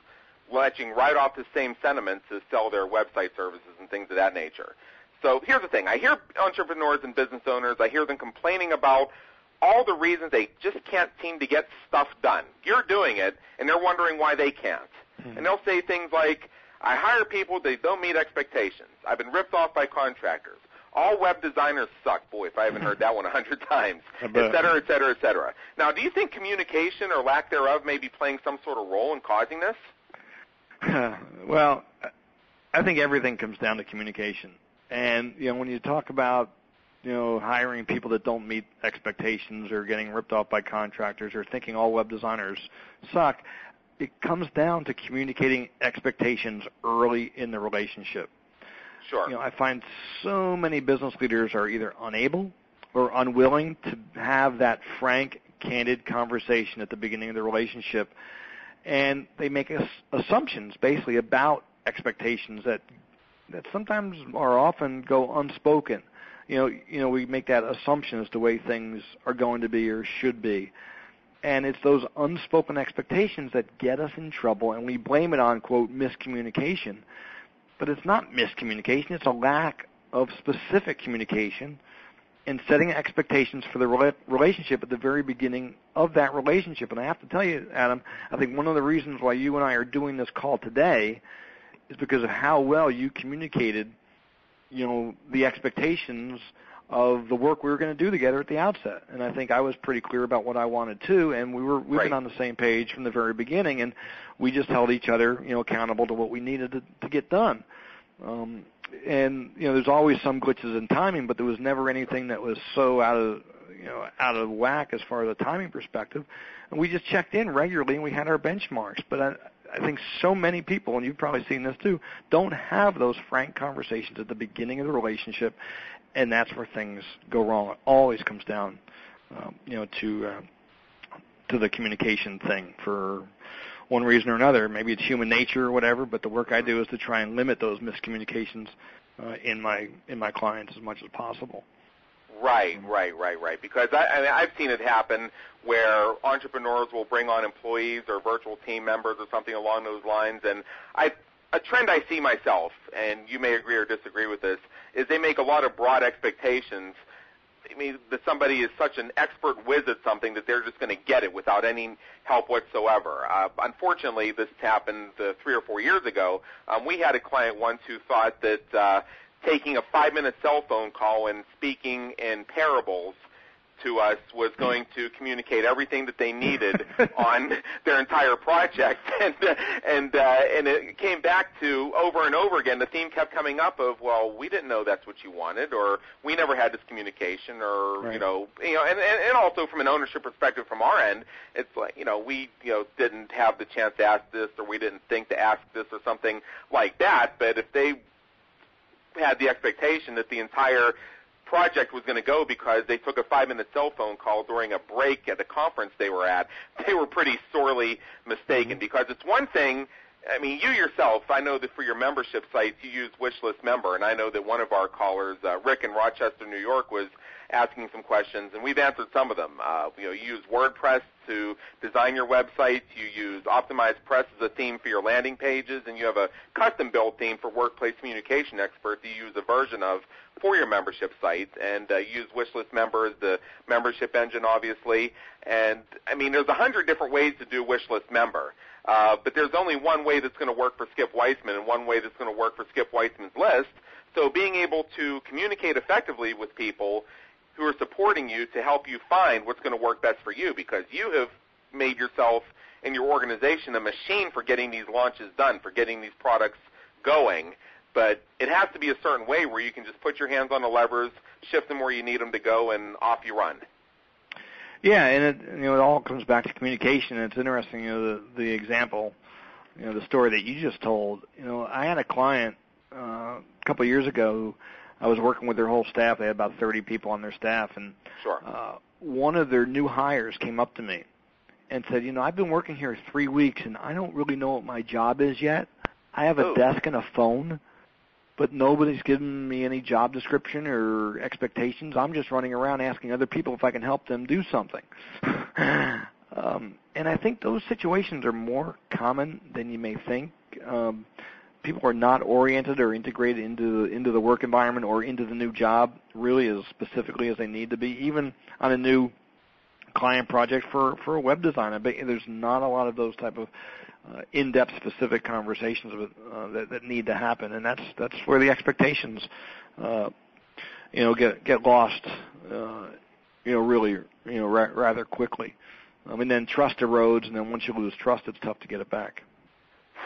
latching right off the same sentiments to sell their website services and things of that nature. So here's the thing. I hear entrepreneurs and business owners, I hear them complaining about all the reasons they just can't seem to get stuff done. You're doing it, and they're wondering why they can't. Hmm. And they'll say things like, I hire people, they don't meet expectations. I've been ripped off by contractors. All web designers suck. Boy, if I haven't heard that one a hundred times. Et cetera, et cetera, et cetera. Now, do you think communication or lack thereof may be playing some sort of role in causing this? well, I think everything comes down to communication. And you know, when you talk about you know hiring people that don't meet expectations or getting ripped off by contractors or thinking all web designers suck, it comes down to communicating expectations early in the relationship. Sure. You know, I find so many business leaders are either unable or unwilling to have that frank, candid conversation at the beginning of the relationship, and they make assumptions basically about expectations that that sometimes or often go unspoken. You know, you know, we make that assumption as to the way things are going to be or should be. And it's those unspoken expectations that get us in trouble and we blame it on quote miscommunication but it's not miscommunication. It's a lack of specific communication and setting expectations for the relationship at the very beginning of that relationship. And I have to tell you, Adam, I think one of the reasons why you and I are doing this call today is because of how well you communicated, you know, the expectations of the work we were going to do together at the outset. And I think I was pretty clear about what I wanted to, and we were we've Right. been on the same page from the very beginning, and we just held each other, you know, accountable to what we needed to, to get done. Um, and you know, there's always some glitches in timing, but there was never anything that was so out of you know out of whack as far as a timing perspective. And we just checked in regularly, and we had our benchmarks. But I, I think so many people, and you've probably seen this too, don't have those frank conversations at the beginning of the relationship, and that's where things go wrong. It always comes down, um, you know, to uh, to the communication thing for one reason or another. Maybe it's human nature or whatever, but the work I do is to try and limit those miscommunications uh, in my in my clients as much as possible. Right, right, right, right. Because I, I mean, I've seen it happen where entrepreneurs will bring on employees or virtual team members or something along those lines, and I a trend I see myself, and you may agree or disagree with this, is they make a lot of broad expectations. I mean, that somebody is such an expert whiz at something that they're just going to get it without any help whatsoever. Uh, unfortunately, this happened uh, three or four years ago. Um, we had a client once who thought that uh, taking a five-minute cell phone call and speaking in parables to us was going to communicate everything that they needed on their entire project, and and uh, and it came back to over and over again. The theme kept coming up of, well, we didn't know that's what you wanted, or we never had this communication, or Right. you know, you know, and, and and also from an ownership perspective from our end, it's like you know we you know didn't have the chance to ask this, or we didn't think to ask this, or something like that. But if they had the expectation that the entire project was going to go because they took a five minute cell phone call during a break at the conference they were at, they were pretty sorely mistaken because it's one thing. I mean, you yourself, I know that for your membership sites, you use Wishlist Member, and I know that one of our callers, uh, Rick in Rochester, New York, was asking some questions, and we've answered some of them. Uh, you know, you use WordPress to design your website. You use Optimized Press as a theme for your landing pages, and you have a custom-built theme for workplace communication experts you use a version of for your membership site, and uh, use Wishlist Member as the membership engine, obviously. And I mean, there's a hundred different ways to do Wishlist Member. Uh, but there's only one way that's going to work for Skip Weisman and one way that's going to work for Skip Weisman's list. So being able to communicate effectively with people who are supporting you to help you find what's going to work best for you because you have made yourself and your organization a machine for getting these launches done, for getting these products going. But it has to be a certain way where you can just put your hands on the levers, shift them where you need them to go, and off you run. Yeah, and it you know it all comes back to communication. It's interesting, you know, the the example, you know, the story that you just told. You know, I had a client uh, a couple of years ago. Who I was working with their whole staff. They had about 30 people on their staff, and Sure. uh, one of their new hires came up to me and said, "You know, I've been working here three weeks, and I don't really know what my job is yet. I have a Oh. desk and a phone." But nobody's given me any job description or expectations. I'm just running around asking other people if I can help them do something. um, and I think those situations are more common than you may think. Um, people are not oriented or integrated into the, into the work environment or into the new job really as specifically as they need to be, even on a new client project for for a web designer. I bet there's not a lot of those type of uh, in-depth specific conversations with, uh, that, that need to happen, and that's that's where the expectations, uh, you know, get get lost, uh, you know, really, you know, ra- rather quickly. I mean, then trust erodes, and then once you lose trust, it's tough to get it back.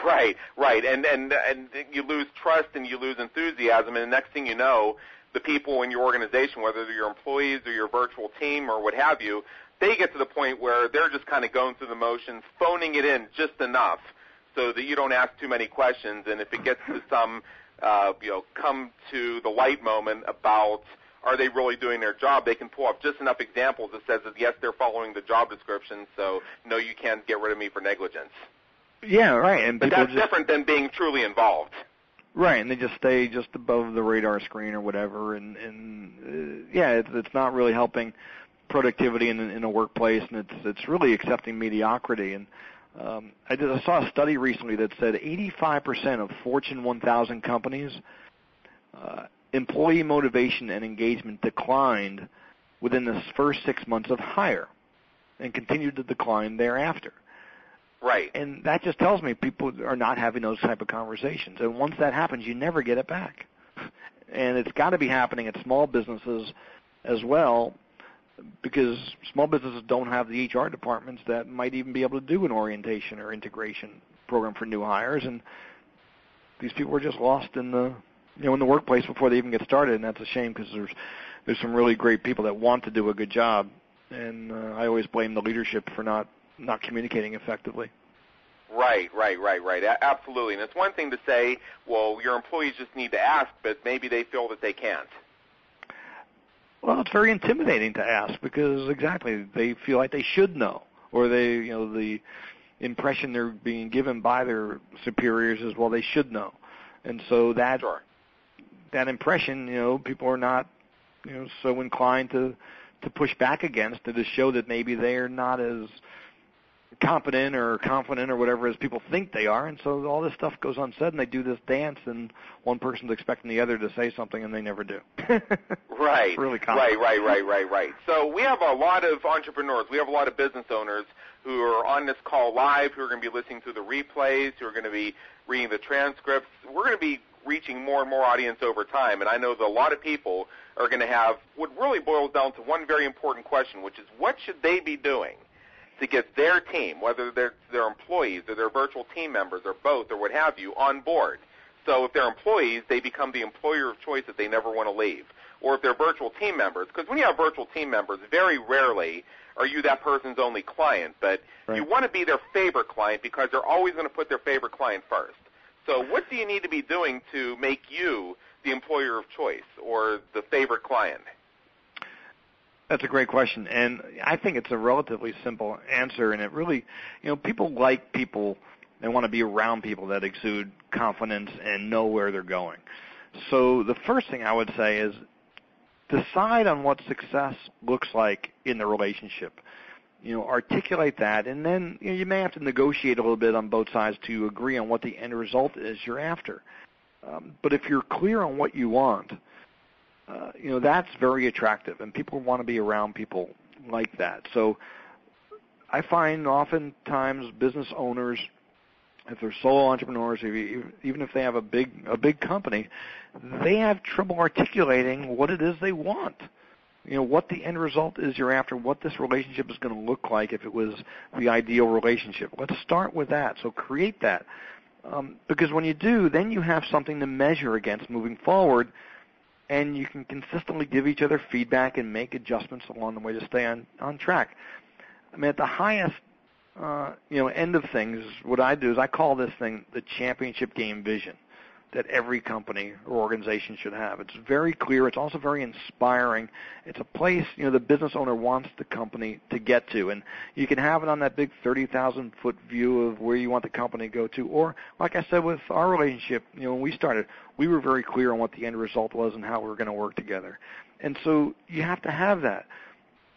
Right, right, and and and you lose trust and you lose enthusiasm, and the next thing you know, the people in your organization, whether they're your employees or your virtual team or what have you, they get to the point where they're just kind of going through the motions, phoning it in just enough, so that you don't ask too many questions, and if it gets to some, uh, you know, come to the light moment about are they really doing their job, they can pull up just enough examples that says that yes, they're following the job description, so no, you can't get rid of me for negligence. Yeah, right. And But that's just different than being truly involved. right, and they just stay just above the radar screen or whatever, and and uh, yeah, it's it's not really helping productivity in in a workplace, and it's it's really accepting mediocrity. And um, I did I saw a study recently that said 85% of Fortune 1000 companies uh, employee motivation and engagement declined within the first six months of hire, and continued to decline thereafter. Right. And that just tells me people are not having those type of conversations. And once that happens, you never get it back. And it's got to be happening at small businesses as well, because small businesses don't have the HR departments that might even be able to do an orientation or integration program for new hires. And these people are just lost in the you know in the workplace before they even get started, and that's a shame because there's there's some really great people that want to do a good job, and uh, I always blame the leadership for not not communicating effectively. Right, right, right, right. A- absolutely. And it's one thing to say, well, your employees just need to ask, but maybe they feel that they can't. Well, it's very intimidating to ask because exactly they feel like they should know, or they, you know, the impression they're being given by their superiors is, well, they should know, and so that Sure. that impression, you know, people are not you know so inclined to to push back against to show that maybe they're not as competent or confident or whatever as people think they are, and so all this stuff goes unsaid, and they do this dance, and one person's expecting the other to say something, and they never do. right. really common. Right, right, right, right, right. So we have a lot of entrepreneurs, we have a lot of business owners who are on this call live, who are going to be listening to the replays, who are going to be reading the transcripts. We're going to be reaching more and more audience over time, and I know that a lot of people are going to have what really boils down to one very important question, which is what should they be doing? To get their team, whether they're their employees or their virtual team members or both or what have you, on board. So if they're employees, they become the employer of choice that they never want to leave. Or if they're virtual team members, because when you have virtual team members, very rarely are you that person's only client, but right. you want to be their favorite client because they're always going to put their favorite client first. So what do you need to be doing to make you the employer of choice or the favorite client? That's a great question, and I think it's a relatively simple answer. And it really, you know, people like people. They want to be around people that exude confidence and know where they're going. So the first thing I would say is decide on what success looks like in the relationship. You know, articulate that, and then you, know, you may have to negotiate a little bit on both sides to agree on what the end result is you're after. Um, but if you're clear on what you want, uh, you know that's very attractive, and people want to be around people like that. So I find oftentimes business owners, if they're solo entrepreneurs, even if they have a big a big company, they have trouble articulating what it is they want. You know what the end result is you're after, what this relationship is going to look like if it was the ideal relationship. Let's start with that. So create that. Um, because when you do, then you have something to measure against moving forward and you can consistently give each other feedback and make adjustments along the way to stay on on track. I mean, at the highest uh, you know end of things, what I do is I call this thing the championship game vision that every company or organization should have. It's very clear. It's also very inspiring. It's a place you know the business owner wants the company to get to, and you can have it on that big 30,000 foot view of where you want the company to go to. Or, like I said with our relationship, you know, when we started, we were very clear on what the end result was and how we were going to work together. And so you have to have that.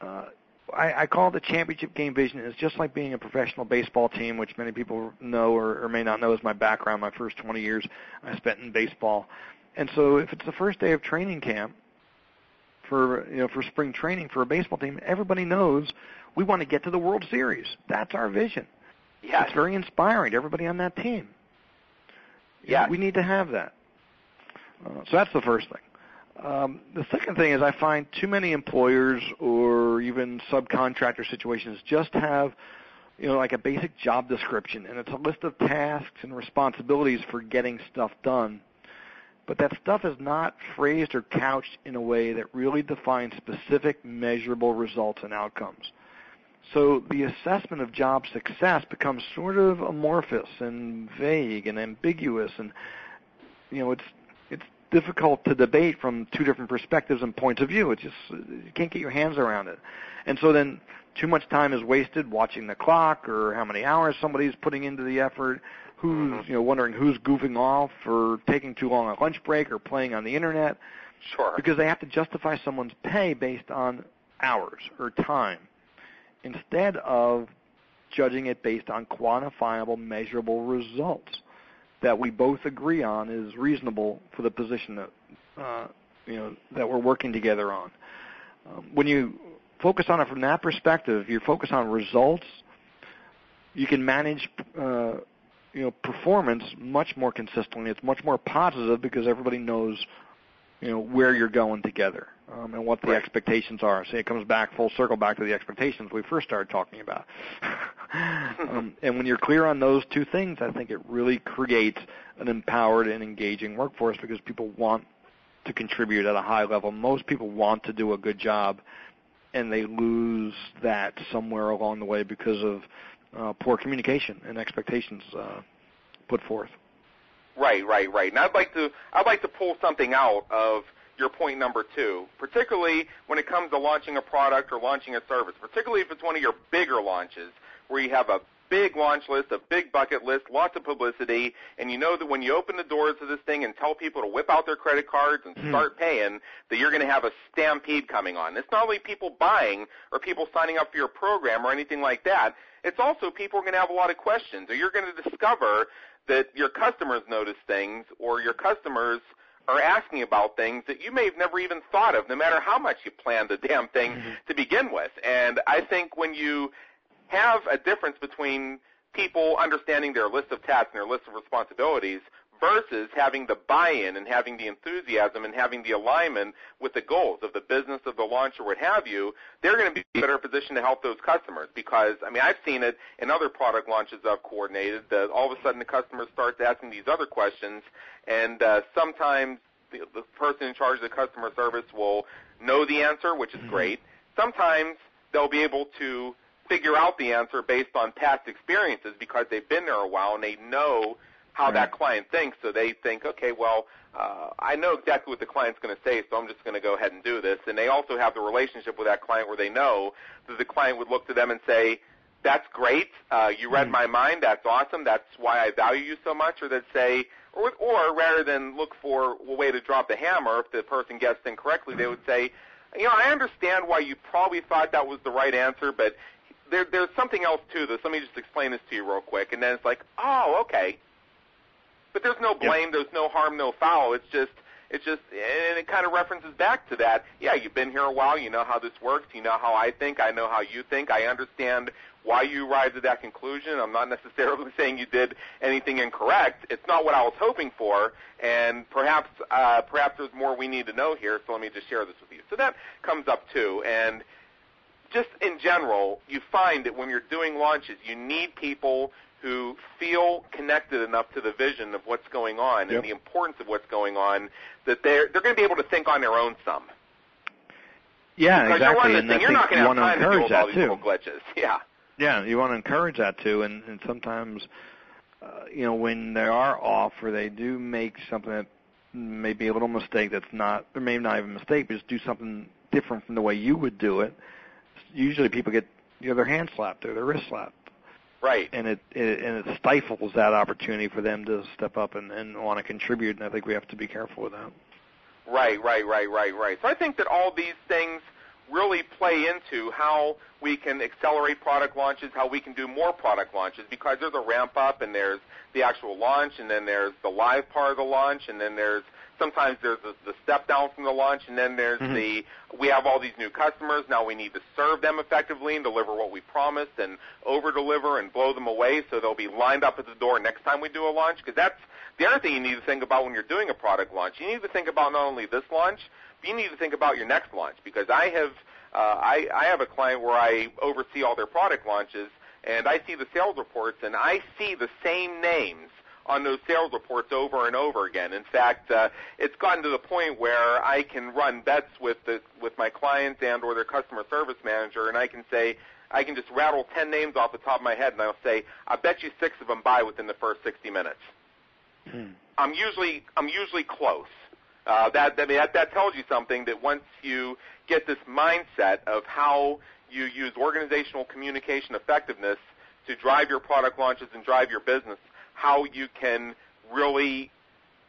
Uh, I, I call the championship game vision. It's just like being a professional baseball team, which many people know or, or may not know is my background. My first 20 years I spent in baseball, and so if it's the first day of training camp for you know for spring training for a baseball team, everybody knows we want to get to the World Series. That's our vision. Yeah, it's very inspiring to everybody on that team. Yeah, we need to have that. Uh, so that's the first thing. Um, the second thing is I find too many employers or even subcontractor situations just have, you know, like a basic job description, and it's a list of tasks and responsibilities for getting stuff done. But that stuff is not phrased or couched in a way that really defines specific measurable results and outcomes. So the assessment of job success becomes sort of amorphous and vague and ambiguous and you know it's difficult to debate from two different perspectives and points of view. It's just you can't get your hands around it, and so then too much time is wasted watching the clock or how many hours somebody's putting into the effort. Who's mm-hmm. you know wondering who's goofing off or taking too long a lunch break or playing on the internet. Sure. Because they have to justify someone's pay based on hours or time instead of judging it based on quantifiable, measurable results that we both agree on is reasonable for the position that uh, you know that we're working together on. Um, when you focus on it from that perspective, you focus on results. You can manage uh, you know performance much more consistently. It's much more positive because everybody knows you know where you're going together um, and what the right. expectations are. So it comes back full circle back to the expectations we first started talking about. um, and when you're clear on those two things, I think it really creates an empowered and engaging workforce because people want to contribute at a high level. Most people want to do a good job, and they lose that somewhere along the way because of uh, poor communication and expectations uh, put forth. Right, right, right. And I'd like to I'd like to pull something out of your point number two, particularly when it comes to launching a product or launching a service, particularly if it's one of your bigger launches where you have a big launch list, a big bucket list, lots of publicity, and you know that when you open the doors of this thing and tell people to whip out their credit cards and Hmm. start paying, that you're going to have a stampede coming on. It's not only people buying or people signing up for your program or anything like that. It's also people are going to have a lot of questions, or you're going to discover that your customers notice things, or your customers are asking about things that you may have never even thought of, no matter how much you planned the damn thing Mm-hmm. to begin with. And I think when you have a difference between people understanding their list of tasks and their list of responsibilities versus having the buy-in and having the enthusiasm and having the alignment with the goals of the business of the launch or what have you, they're going to be in a better position to help those customers because, I mean, I've seen it in other product launches I've coordinated that all of a sudden the customer starts asking these other questions and uh, sometimes the, the person in charge of the customer service will know the answer, which is great. Sometimes they'll be able to figure out the answer based on past experiences because they've been there a while and they know how that client thinks. So they think, okay, well, uh, I know exactly what the client's going to say, so I'm just going to go ahead and do this. And they also have the relationship with that client where they know that the client would look to them and say, that's great. Uh, you read my mind. That's awesome. That's why I value you so much. Or they'd say, or, or rather than look for a way to drop the hammer, if the person guessed incorrectly, they would say, you know, I understand why you probably thought that was the right answer, but there, there's something else to this. Let me just explain this to you real quick. And then it's like, oh, okay. But there's no blame, there's no harm, no foul. It's just, it's just, and it kind of references back to that. Yeah, you've been here a while. You know how this works. You know how I think. I know how you think. I understand why you arrived to that conclusion. I'm not necessarily saying you did anything incorrect. It's not what I was hoping for, and perhaps, uh, perhaps there's more we need to know here. So let me just share this with you. So that comes up too, and just in general, you find that when you're doing launches, you need people who feel connected enough to the vision of what's going on Yep. and the importance of what's going on that they're they're going to be able to think on their own some. Yeah, Because you're exactly. And this thing, you're not going to want have to time to deal encourage with all that these little too. glitches. Yeah. Yeah, you want to encourage that too, and and sometimes, uh, you know, when they are off or they do make something that may be a little mistake that's not, or maybe not even a mistake, but just do something different from the way you would do it. Usually, people get you know their hand slapped or their wrist slapped, Right. and it, it and it stifles that opportunity for them to step up and and want to contribute. And I think we have to be careful with that. Right, right, right, right, right. So I think that all these things really play into how we can accelerate product launches, how we can do more product launches, because there's a ramp up and there's the actual launch, and then there's the live part of the launch, and then there's sometimes there's the, the step down from the launch, and then there's Mhm. the we have all these new customers. Now we need to serve them effectively and deliver what we promised, and over deliver and blow them away, so they'll be lined up at the door next time we do a launch. Because that's the other thing you need to think about when you're doing a product launch. You need to think about not only this launch, but you need to think about your next launch. Because I have uh, I, I have a client where I oversee all their product launches, and I see the sales reports, and I see the same names on those sales reports over and over again. In fact, uh, it's gotten to the point where I can run bets with the, with my clients and or their customer service manager, and I can say I can just rattle ten names off the top of my head, and I'll say I bet you six of them buy within the first 60 minutes. I'm usually I'm usually close. Uh, that I mean, that that tells you something that once you get this mindset of how you use organizational communication effectiveness to drive your product launches and drive your business, how you can really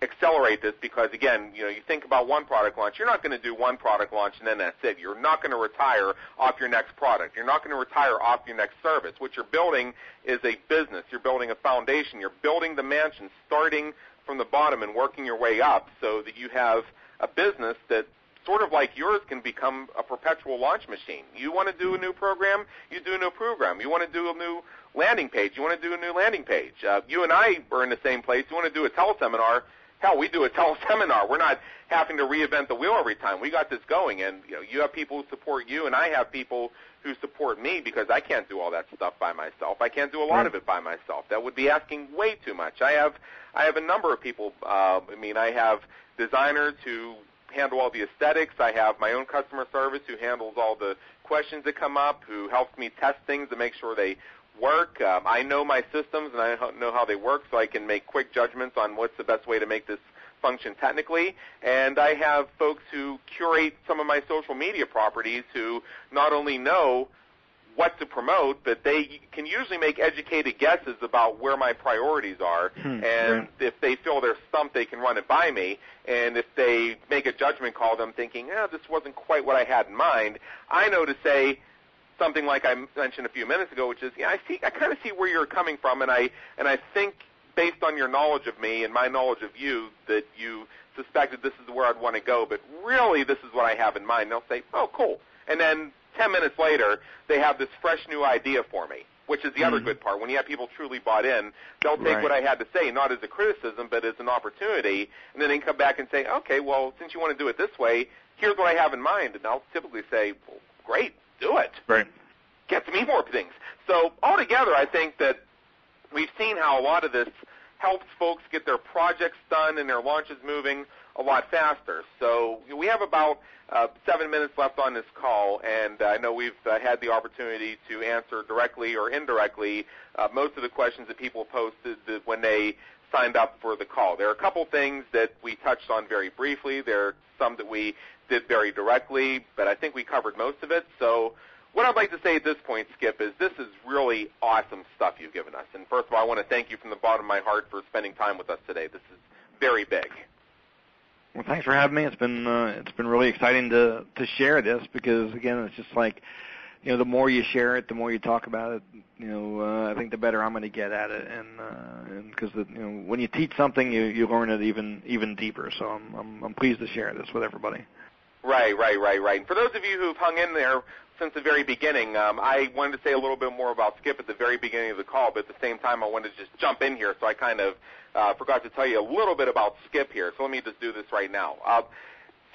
accelerate this because again, you know, you think about one product launch, you're not going to do one product launch and then that's it. You're not going to retire off your next product. You're not going to retire off your next service. What you're building is a business. You're building a foundation. You're building the mansion starting from the bottom and working your way up so that you have a business that sort of like yours can become a perpetual launch machine. You want to do a new program, you do a new program. You want to do a new landing page, you want to do a new landing page. Uh, you and I are in the same place. You want to do a teleseminar, hell, we do a teleseminar. We're not having to reinvent the wheel every time. We got this going, and you know, you have people who support you, and I have people who support me because I can't do all that stuff by myself. I can't do a lot Right. of it by myself. That would be asking way too much. I have I have a number of people. Uh, I mean, I have designers who handle all the aesthetics. I have my own customer service who handles all the questions that come up, who helps me test things to make sure they work. Um, I know my systems and I know how they work, so I can make quick judgments on what's the best way to make this function technically. And I have folks who curate some of my social media properties who not only know what to promote, but they can usually make educated guesses about where my priorities are. Hmm, and if they feel they're stumped, they can run it by me. And if they make a judgment call, them thinking, eh, this wasn't quite what I had in mind, I know to say something like I mentioned a few minutes ago, which is, yeah, I see, I kind of see where you're coming from, and I and I think based on your knowledge of me and my knowledge of you that you suspected this is where I'd want to go, but really this is what I have in mind. They'll say, oh, cool. And then 10 minutes later, they have this fresh new idea for me, which is the other Mhm. good part. When you have people truly bought in, they'll take Right. what I had to say, not as a criticism, but as an opportunity, and then they come back and say, okay, well, since you want to do it this way, here's what I have in mind. And I'll typically say, well, great, do it Right. get to me more things. So altogether, I think that we've seen how a lot of this helps folks get their projects done and their launches moving a lot faster. So we have about uh, seven minutes left on this call, and I know we've uh, had the opportunity to answer directly or indirectly uh, most of the questions that people posted when they signed up for the call. There are a couple things that we touched on very briefly. There are some that we did very directly, but I think we covered most of it. So what I'd like to say at this point, Skip, is this is really awesome stuff you've given us. And first of all, I want to thank you from the bottom of my heart for spending time with us today. This is very big. Well, thanks for having me. It's been uh, it's been really exciting to to share this because again, it's just like you know, the more you share it, the more you talk about it. You know, uh, I think the better I'm going to get at it, and uh, and because you know, when you teach something, you you learn it even even deeper. So I'm I'm, I'm pleased to share this with everybody. Right, right, right, right. And for those of you who've hung in there since the very beginning, um, I wanted to say a little bit more about Skip at the very beginning of the call, but at the same time, I wanted to just jump in here, so I kind of uh, forgot to tell you a little bit about Skip here. So let me just do this right now. Uh,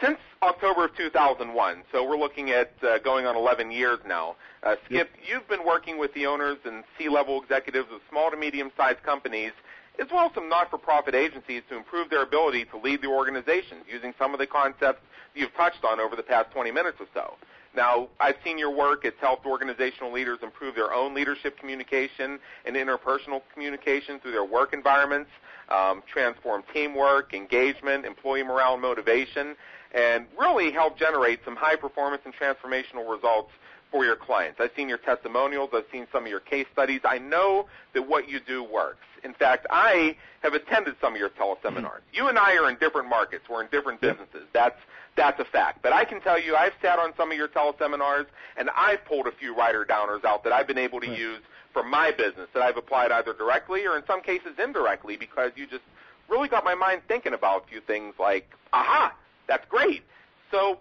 since October of 2001, so we're looking at uh, going on 11 years now. Uh, Skip, you've been working with the owners and C-level executives of small to medium-sized companies, as well as some not-for-profit agencies, to improve their ability to lead their organizations using some of the concepts you've touched on over the past 20 minutes or so. Now, I've seen your work. It's helped organizational leaders improve their own leadership communication and interpersonal communication through their work environments, um, transform teamwork, engagement, employee morale, and motivation, and really help generate some high performance and transformational results for your clients. I've seen your testimonials. I've seen some of your case studies. I know that what you do works. In fact, I have attended some of your teleseminars. You and I are in different markets. We're in different businesses. That's that's a fact. But I can tell you, I've sat on some of your teleseminars, and I've pulled a few writer downers out that I've been able to Right. use for my business that I've applied either directly or in some cases indirectly because you just really got my mind thinking about a few things like, aha, that's great. So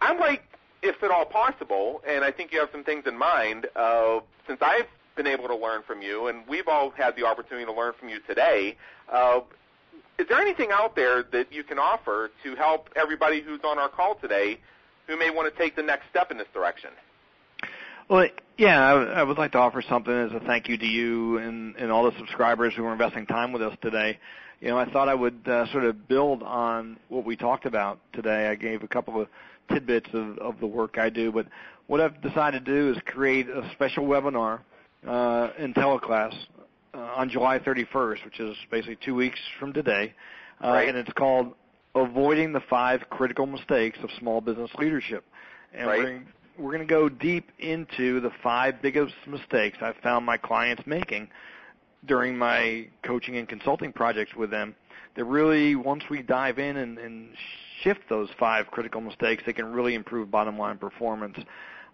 I'm like, if at all possible, and I think you have some things in mind, uh, since I've been able to learn from you, and we've all had the opportunity to learn from you today, uh, is there anything out there that you can offer to help everybody who's on our call today who may want to take the next step in this direction? Well, yeah, I, would- I would like to offer something as a thank you to you and, and all the subscribers who are investing time with us today. You know, I thought I would uh, sort of build on what we talked about today. I gave a couple of tidbits of, of the work I do, but what I've decided to do is create a special webinar uh, in teleclass uh, on July 31st, which is basically two weeks from today, uh, Right. and it's called "Avoiding the Five Critical Mistakes of Small Business Leadership." And Right. we're we're going to go deep into the five biggest mistakes I've found my clients making during my coaching and consulting projects with them. That really, once we dive in and, and shift those five critical mistakes, they can really improve bottom line performance.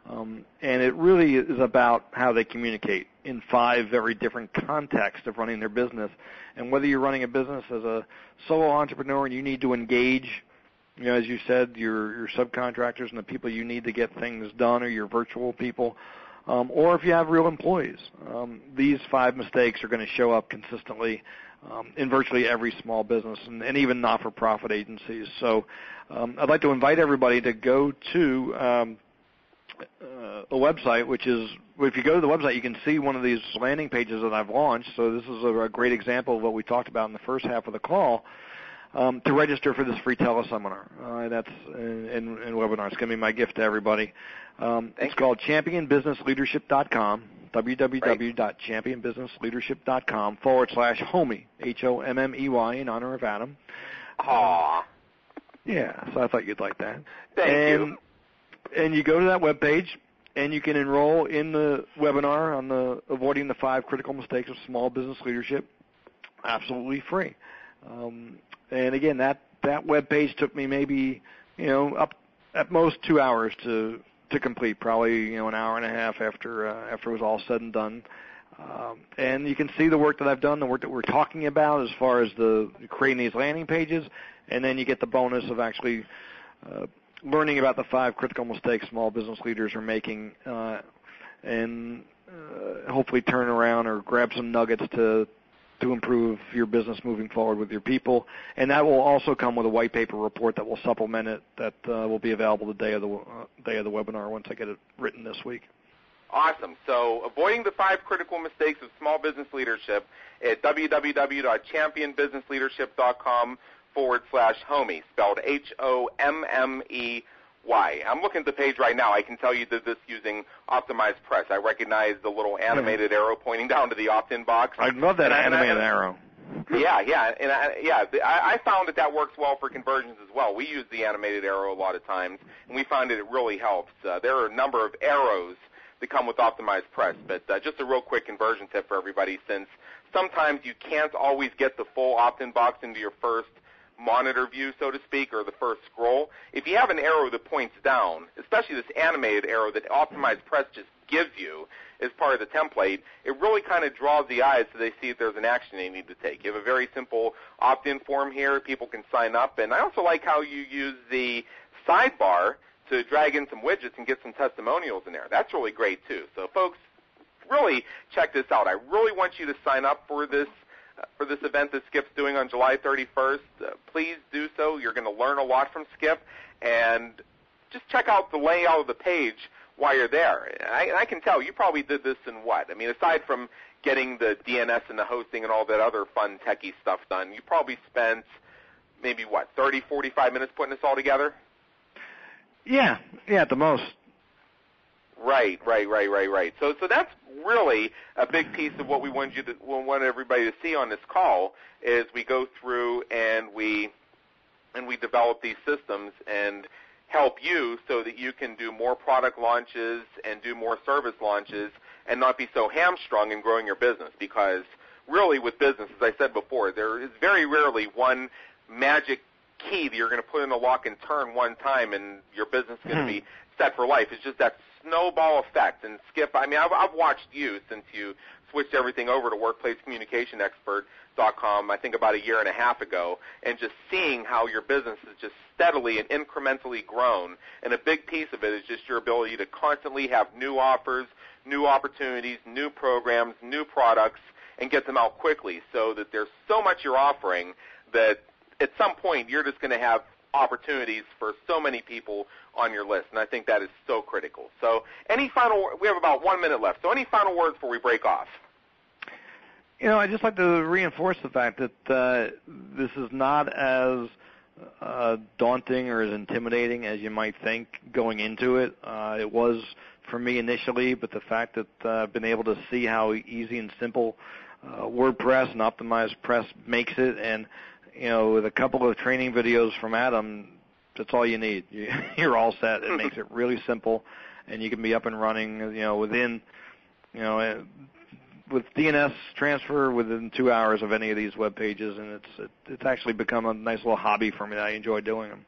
Um, and it really is about how they communicate in five very different contexts of running their business. And whether you're running a business as a solo entrepreneur and you need to engage you know, as you said, your your subcontractors and the people you need to get things done, or your virtual people, um, or if you have real employees. Um, these five mistakes are going to show up consistently um, in virtually every small business and, and even not-for-profit agencies. So, um, I'd like to invite everybody to go to um, uh, a website, which is if you go to the website, you can see one of these landing pages that I've launched. So this is a, a great example of what we talked about in the first half of the call um, to register for this free teleseminar. Uh, that's in, in, in webinar. It's going to be my gift to everybody. Um, it's called championbusinessleadership.com, www.championbusinessleadership.com forward slash homey, H-O-M-M-E-Y, in honor of Adam. Aw, Yeah, so I thought you'd like that. thank and, you. And you go to that webpage, and you can enroll in the webinar on the avoiding the five critical mistakes of small business leadership, absolutely free. Um, and again, that that web page took me maybe you know up at most two hours to to complete, probably you know an hour and a half after uh, after it was all said and done. Um, and you can see the work that I've done, the work that we're talking about as far as the creating these landing pages, and then you get the bonus of actually uh, learning about the five critical mistakes small business leaders are making, uh, and uh, hopefully turn around or grab some nuggets to to improve your business moving forward with your people. And that will also come with a white paper report that will supplement it that uh, will be available the day of the uh, day of the webinar once I get it written this week. Awesome. So avoiding the five critical mistakes of small business leadership at www.championbusinessleadership.com forward slash homie, spelled H-O-M-M-E why. I'm looking at the page right now. I can tell you did this using Optimized Press. I recognize the little animated arrow pointing down to the opt-in box. I love that and animated I, arrow. yeah, yeah, and I, yeah, I, I found that that works well for conversions as well. We use the animated arrow a lot of times, and we find that it really helps. Uh, there are a number of arrows that come with Optimized Press, but uh, just a real quick conversion tip for everybody, since sometimes you can't always get the full opt-in box into your first monitor view, so to speak, or the first scroll, if you have an arrow that points down, especially this animated arrow that Optimized Press just gives you as part of the template, it really kind of draws the eyes so they see if there's an action they need to take. You have a very simple opt-in form here. People can sign up. And I also like how you use the sidebar to drag in some widgets and get some testimonials in there. That's really great too. So folks, really check this out. I really want you to sign up for this for this event that Skip's doing on July 31st. Uh, please do so. You're going to learn a lot from Skip, and just check out the layout of the page while you're there. I, I can tell you probably did this in what? I mean, aside from getting the DNS and the hosting and all that other fun techie stuff done, you probably spent maybe what 30, 45 minutes putting this all together. Yeah, yeah, at the most. Right, right, right, right, right. So, so that's really a big piece of what we want you to, we want everybody to see on this call is we go through and we, and we develop these systems and help you so that you can do more product launches and do more service launches and not be so hamstrung in growing your business because really with business, as I said before, there is very rarely one magic key that you're going to put in the lock and turn one time and your business is going to hmm. be set for life. It's just that snowball effect. And Skip, I mean, I've, I've watched you since you switched everything over to WorkplaceCommunicationExpert.com, I think about a year and a half ago, and just seeing how your business has just steadily and incrementally grown. And a big piece of it is just your ability to constantly have new offers, new opportunities, new programs, new products, and get them out quickly so that there's so much you're offering that at some point you're just going to have opportunities for so many people on your list, and I think that is so critical. So, any final? We have about one minute left. So, any final words before we break off? You know, I'd just like to reinforce the fact that uh, this is not as uh, daunting or as intimidating as you might think going into it. Uh, it was for me initially, but the fact that uh, I've been able to see how easy and simple uh, WordPress and Optimized Press makes it, and you know, with a couple of training videos from Adam, that's all you need. You're all set. It makes it really simple, and you can be up and running. You know, within, you know, eh, with DNS transfer within two hours of any of these web pages, and it's it, it's actually become a nice little hobby for me. That I enjoy doing them.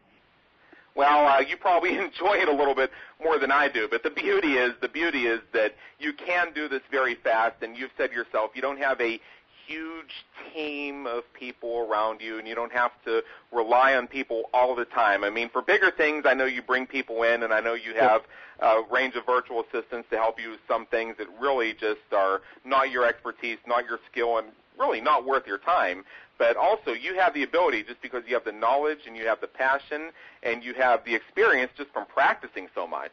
Well, uh, you probably enjoy it a little bit more than I do, but the beauty is the beauty is that you can do this very fast, and you've said yourself you don't have a huge team of people around you and you don't have to rely on people all the time. I mean, for bigger things, I know you bring people in and I know you have a range of virtual assistants to help you with some things that really just are not your expertise, not your skill, and really not worth your time. But also, you have the ability just because you have the knowledge and you have the passion and you have the experience just from practicing so much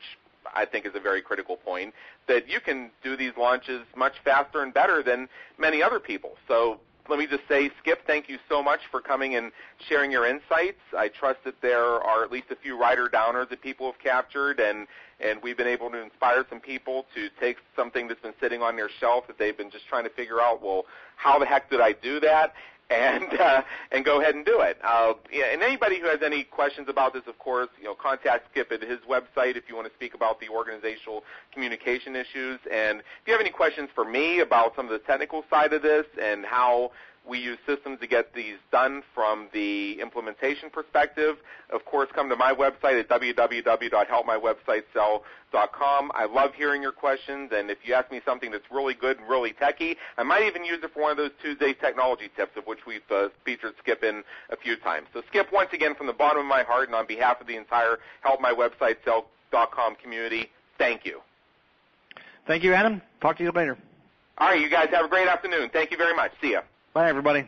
I think is a very critical point, that you can do these launches much faster and better than many other people. So let me just say, Skip, thank you so much for coming and sharing your insights. I trust that there are at least a few writer downers that people have captured, and and we've been able to inspire some people to take something that's been sitting on their shelf that they've been just trying to figure out, well, how the heck did I do that? and uh, and go ahead and do it. Uh, yeah, and anybody who has any questions about this, of course, you know, contact Skip at his website if you want to speak about the organizational communication issues. And if you have any questions for me about some of the technical side of this and how we use systems to get these done from the implementation perspective. Of course, come to my website at www.helpmywebsitesell.com. I love hearing your questions, and if you ask me something that's really good and really techy, I might even use it for one of those Tuesday technology tips, of which we've uh, featured Skip in a few times. So, Skip, once again, from the bottom of my heart and on behalf of the entire helpmywebsitesell.com community, thank you. Thank you, Adam. Talk to you later. All right, you guys have a great afternoon. Thank you very much. See ya. Bye, everybody.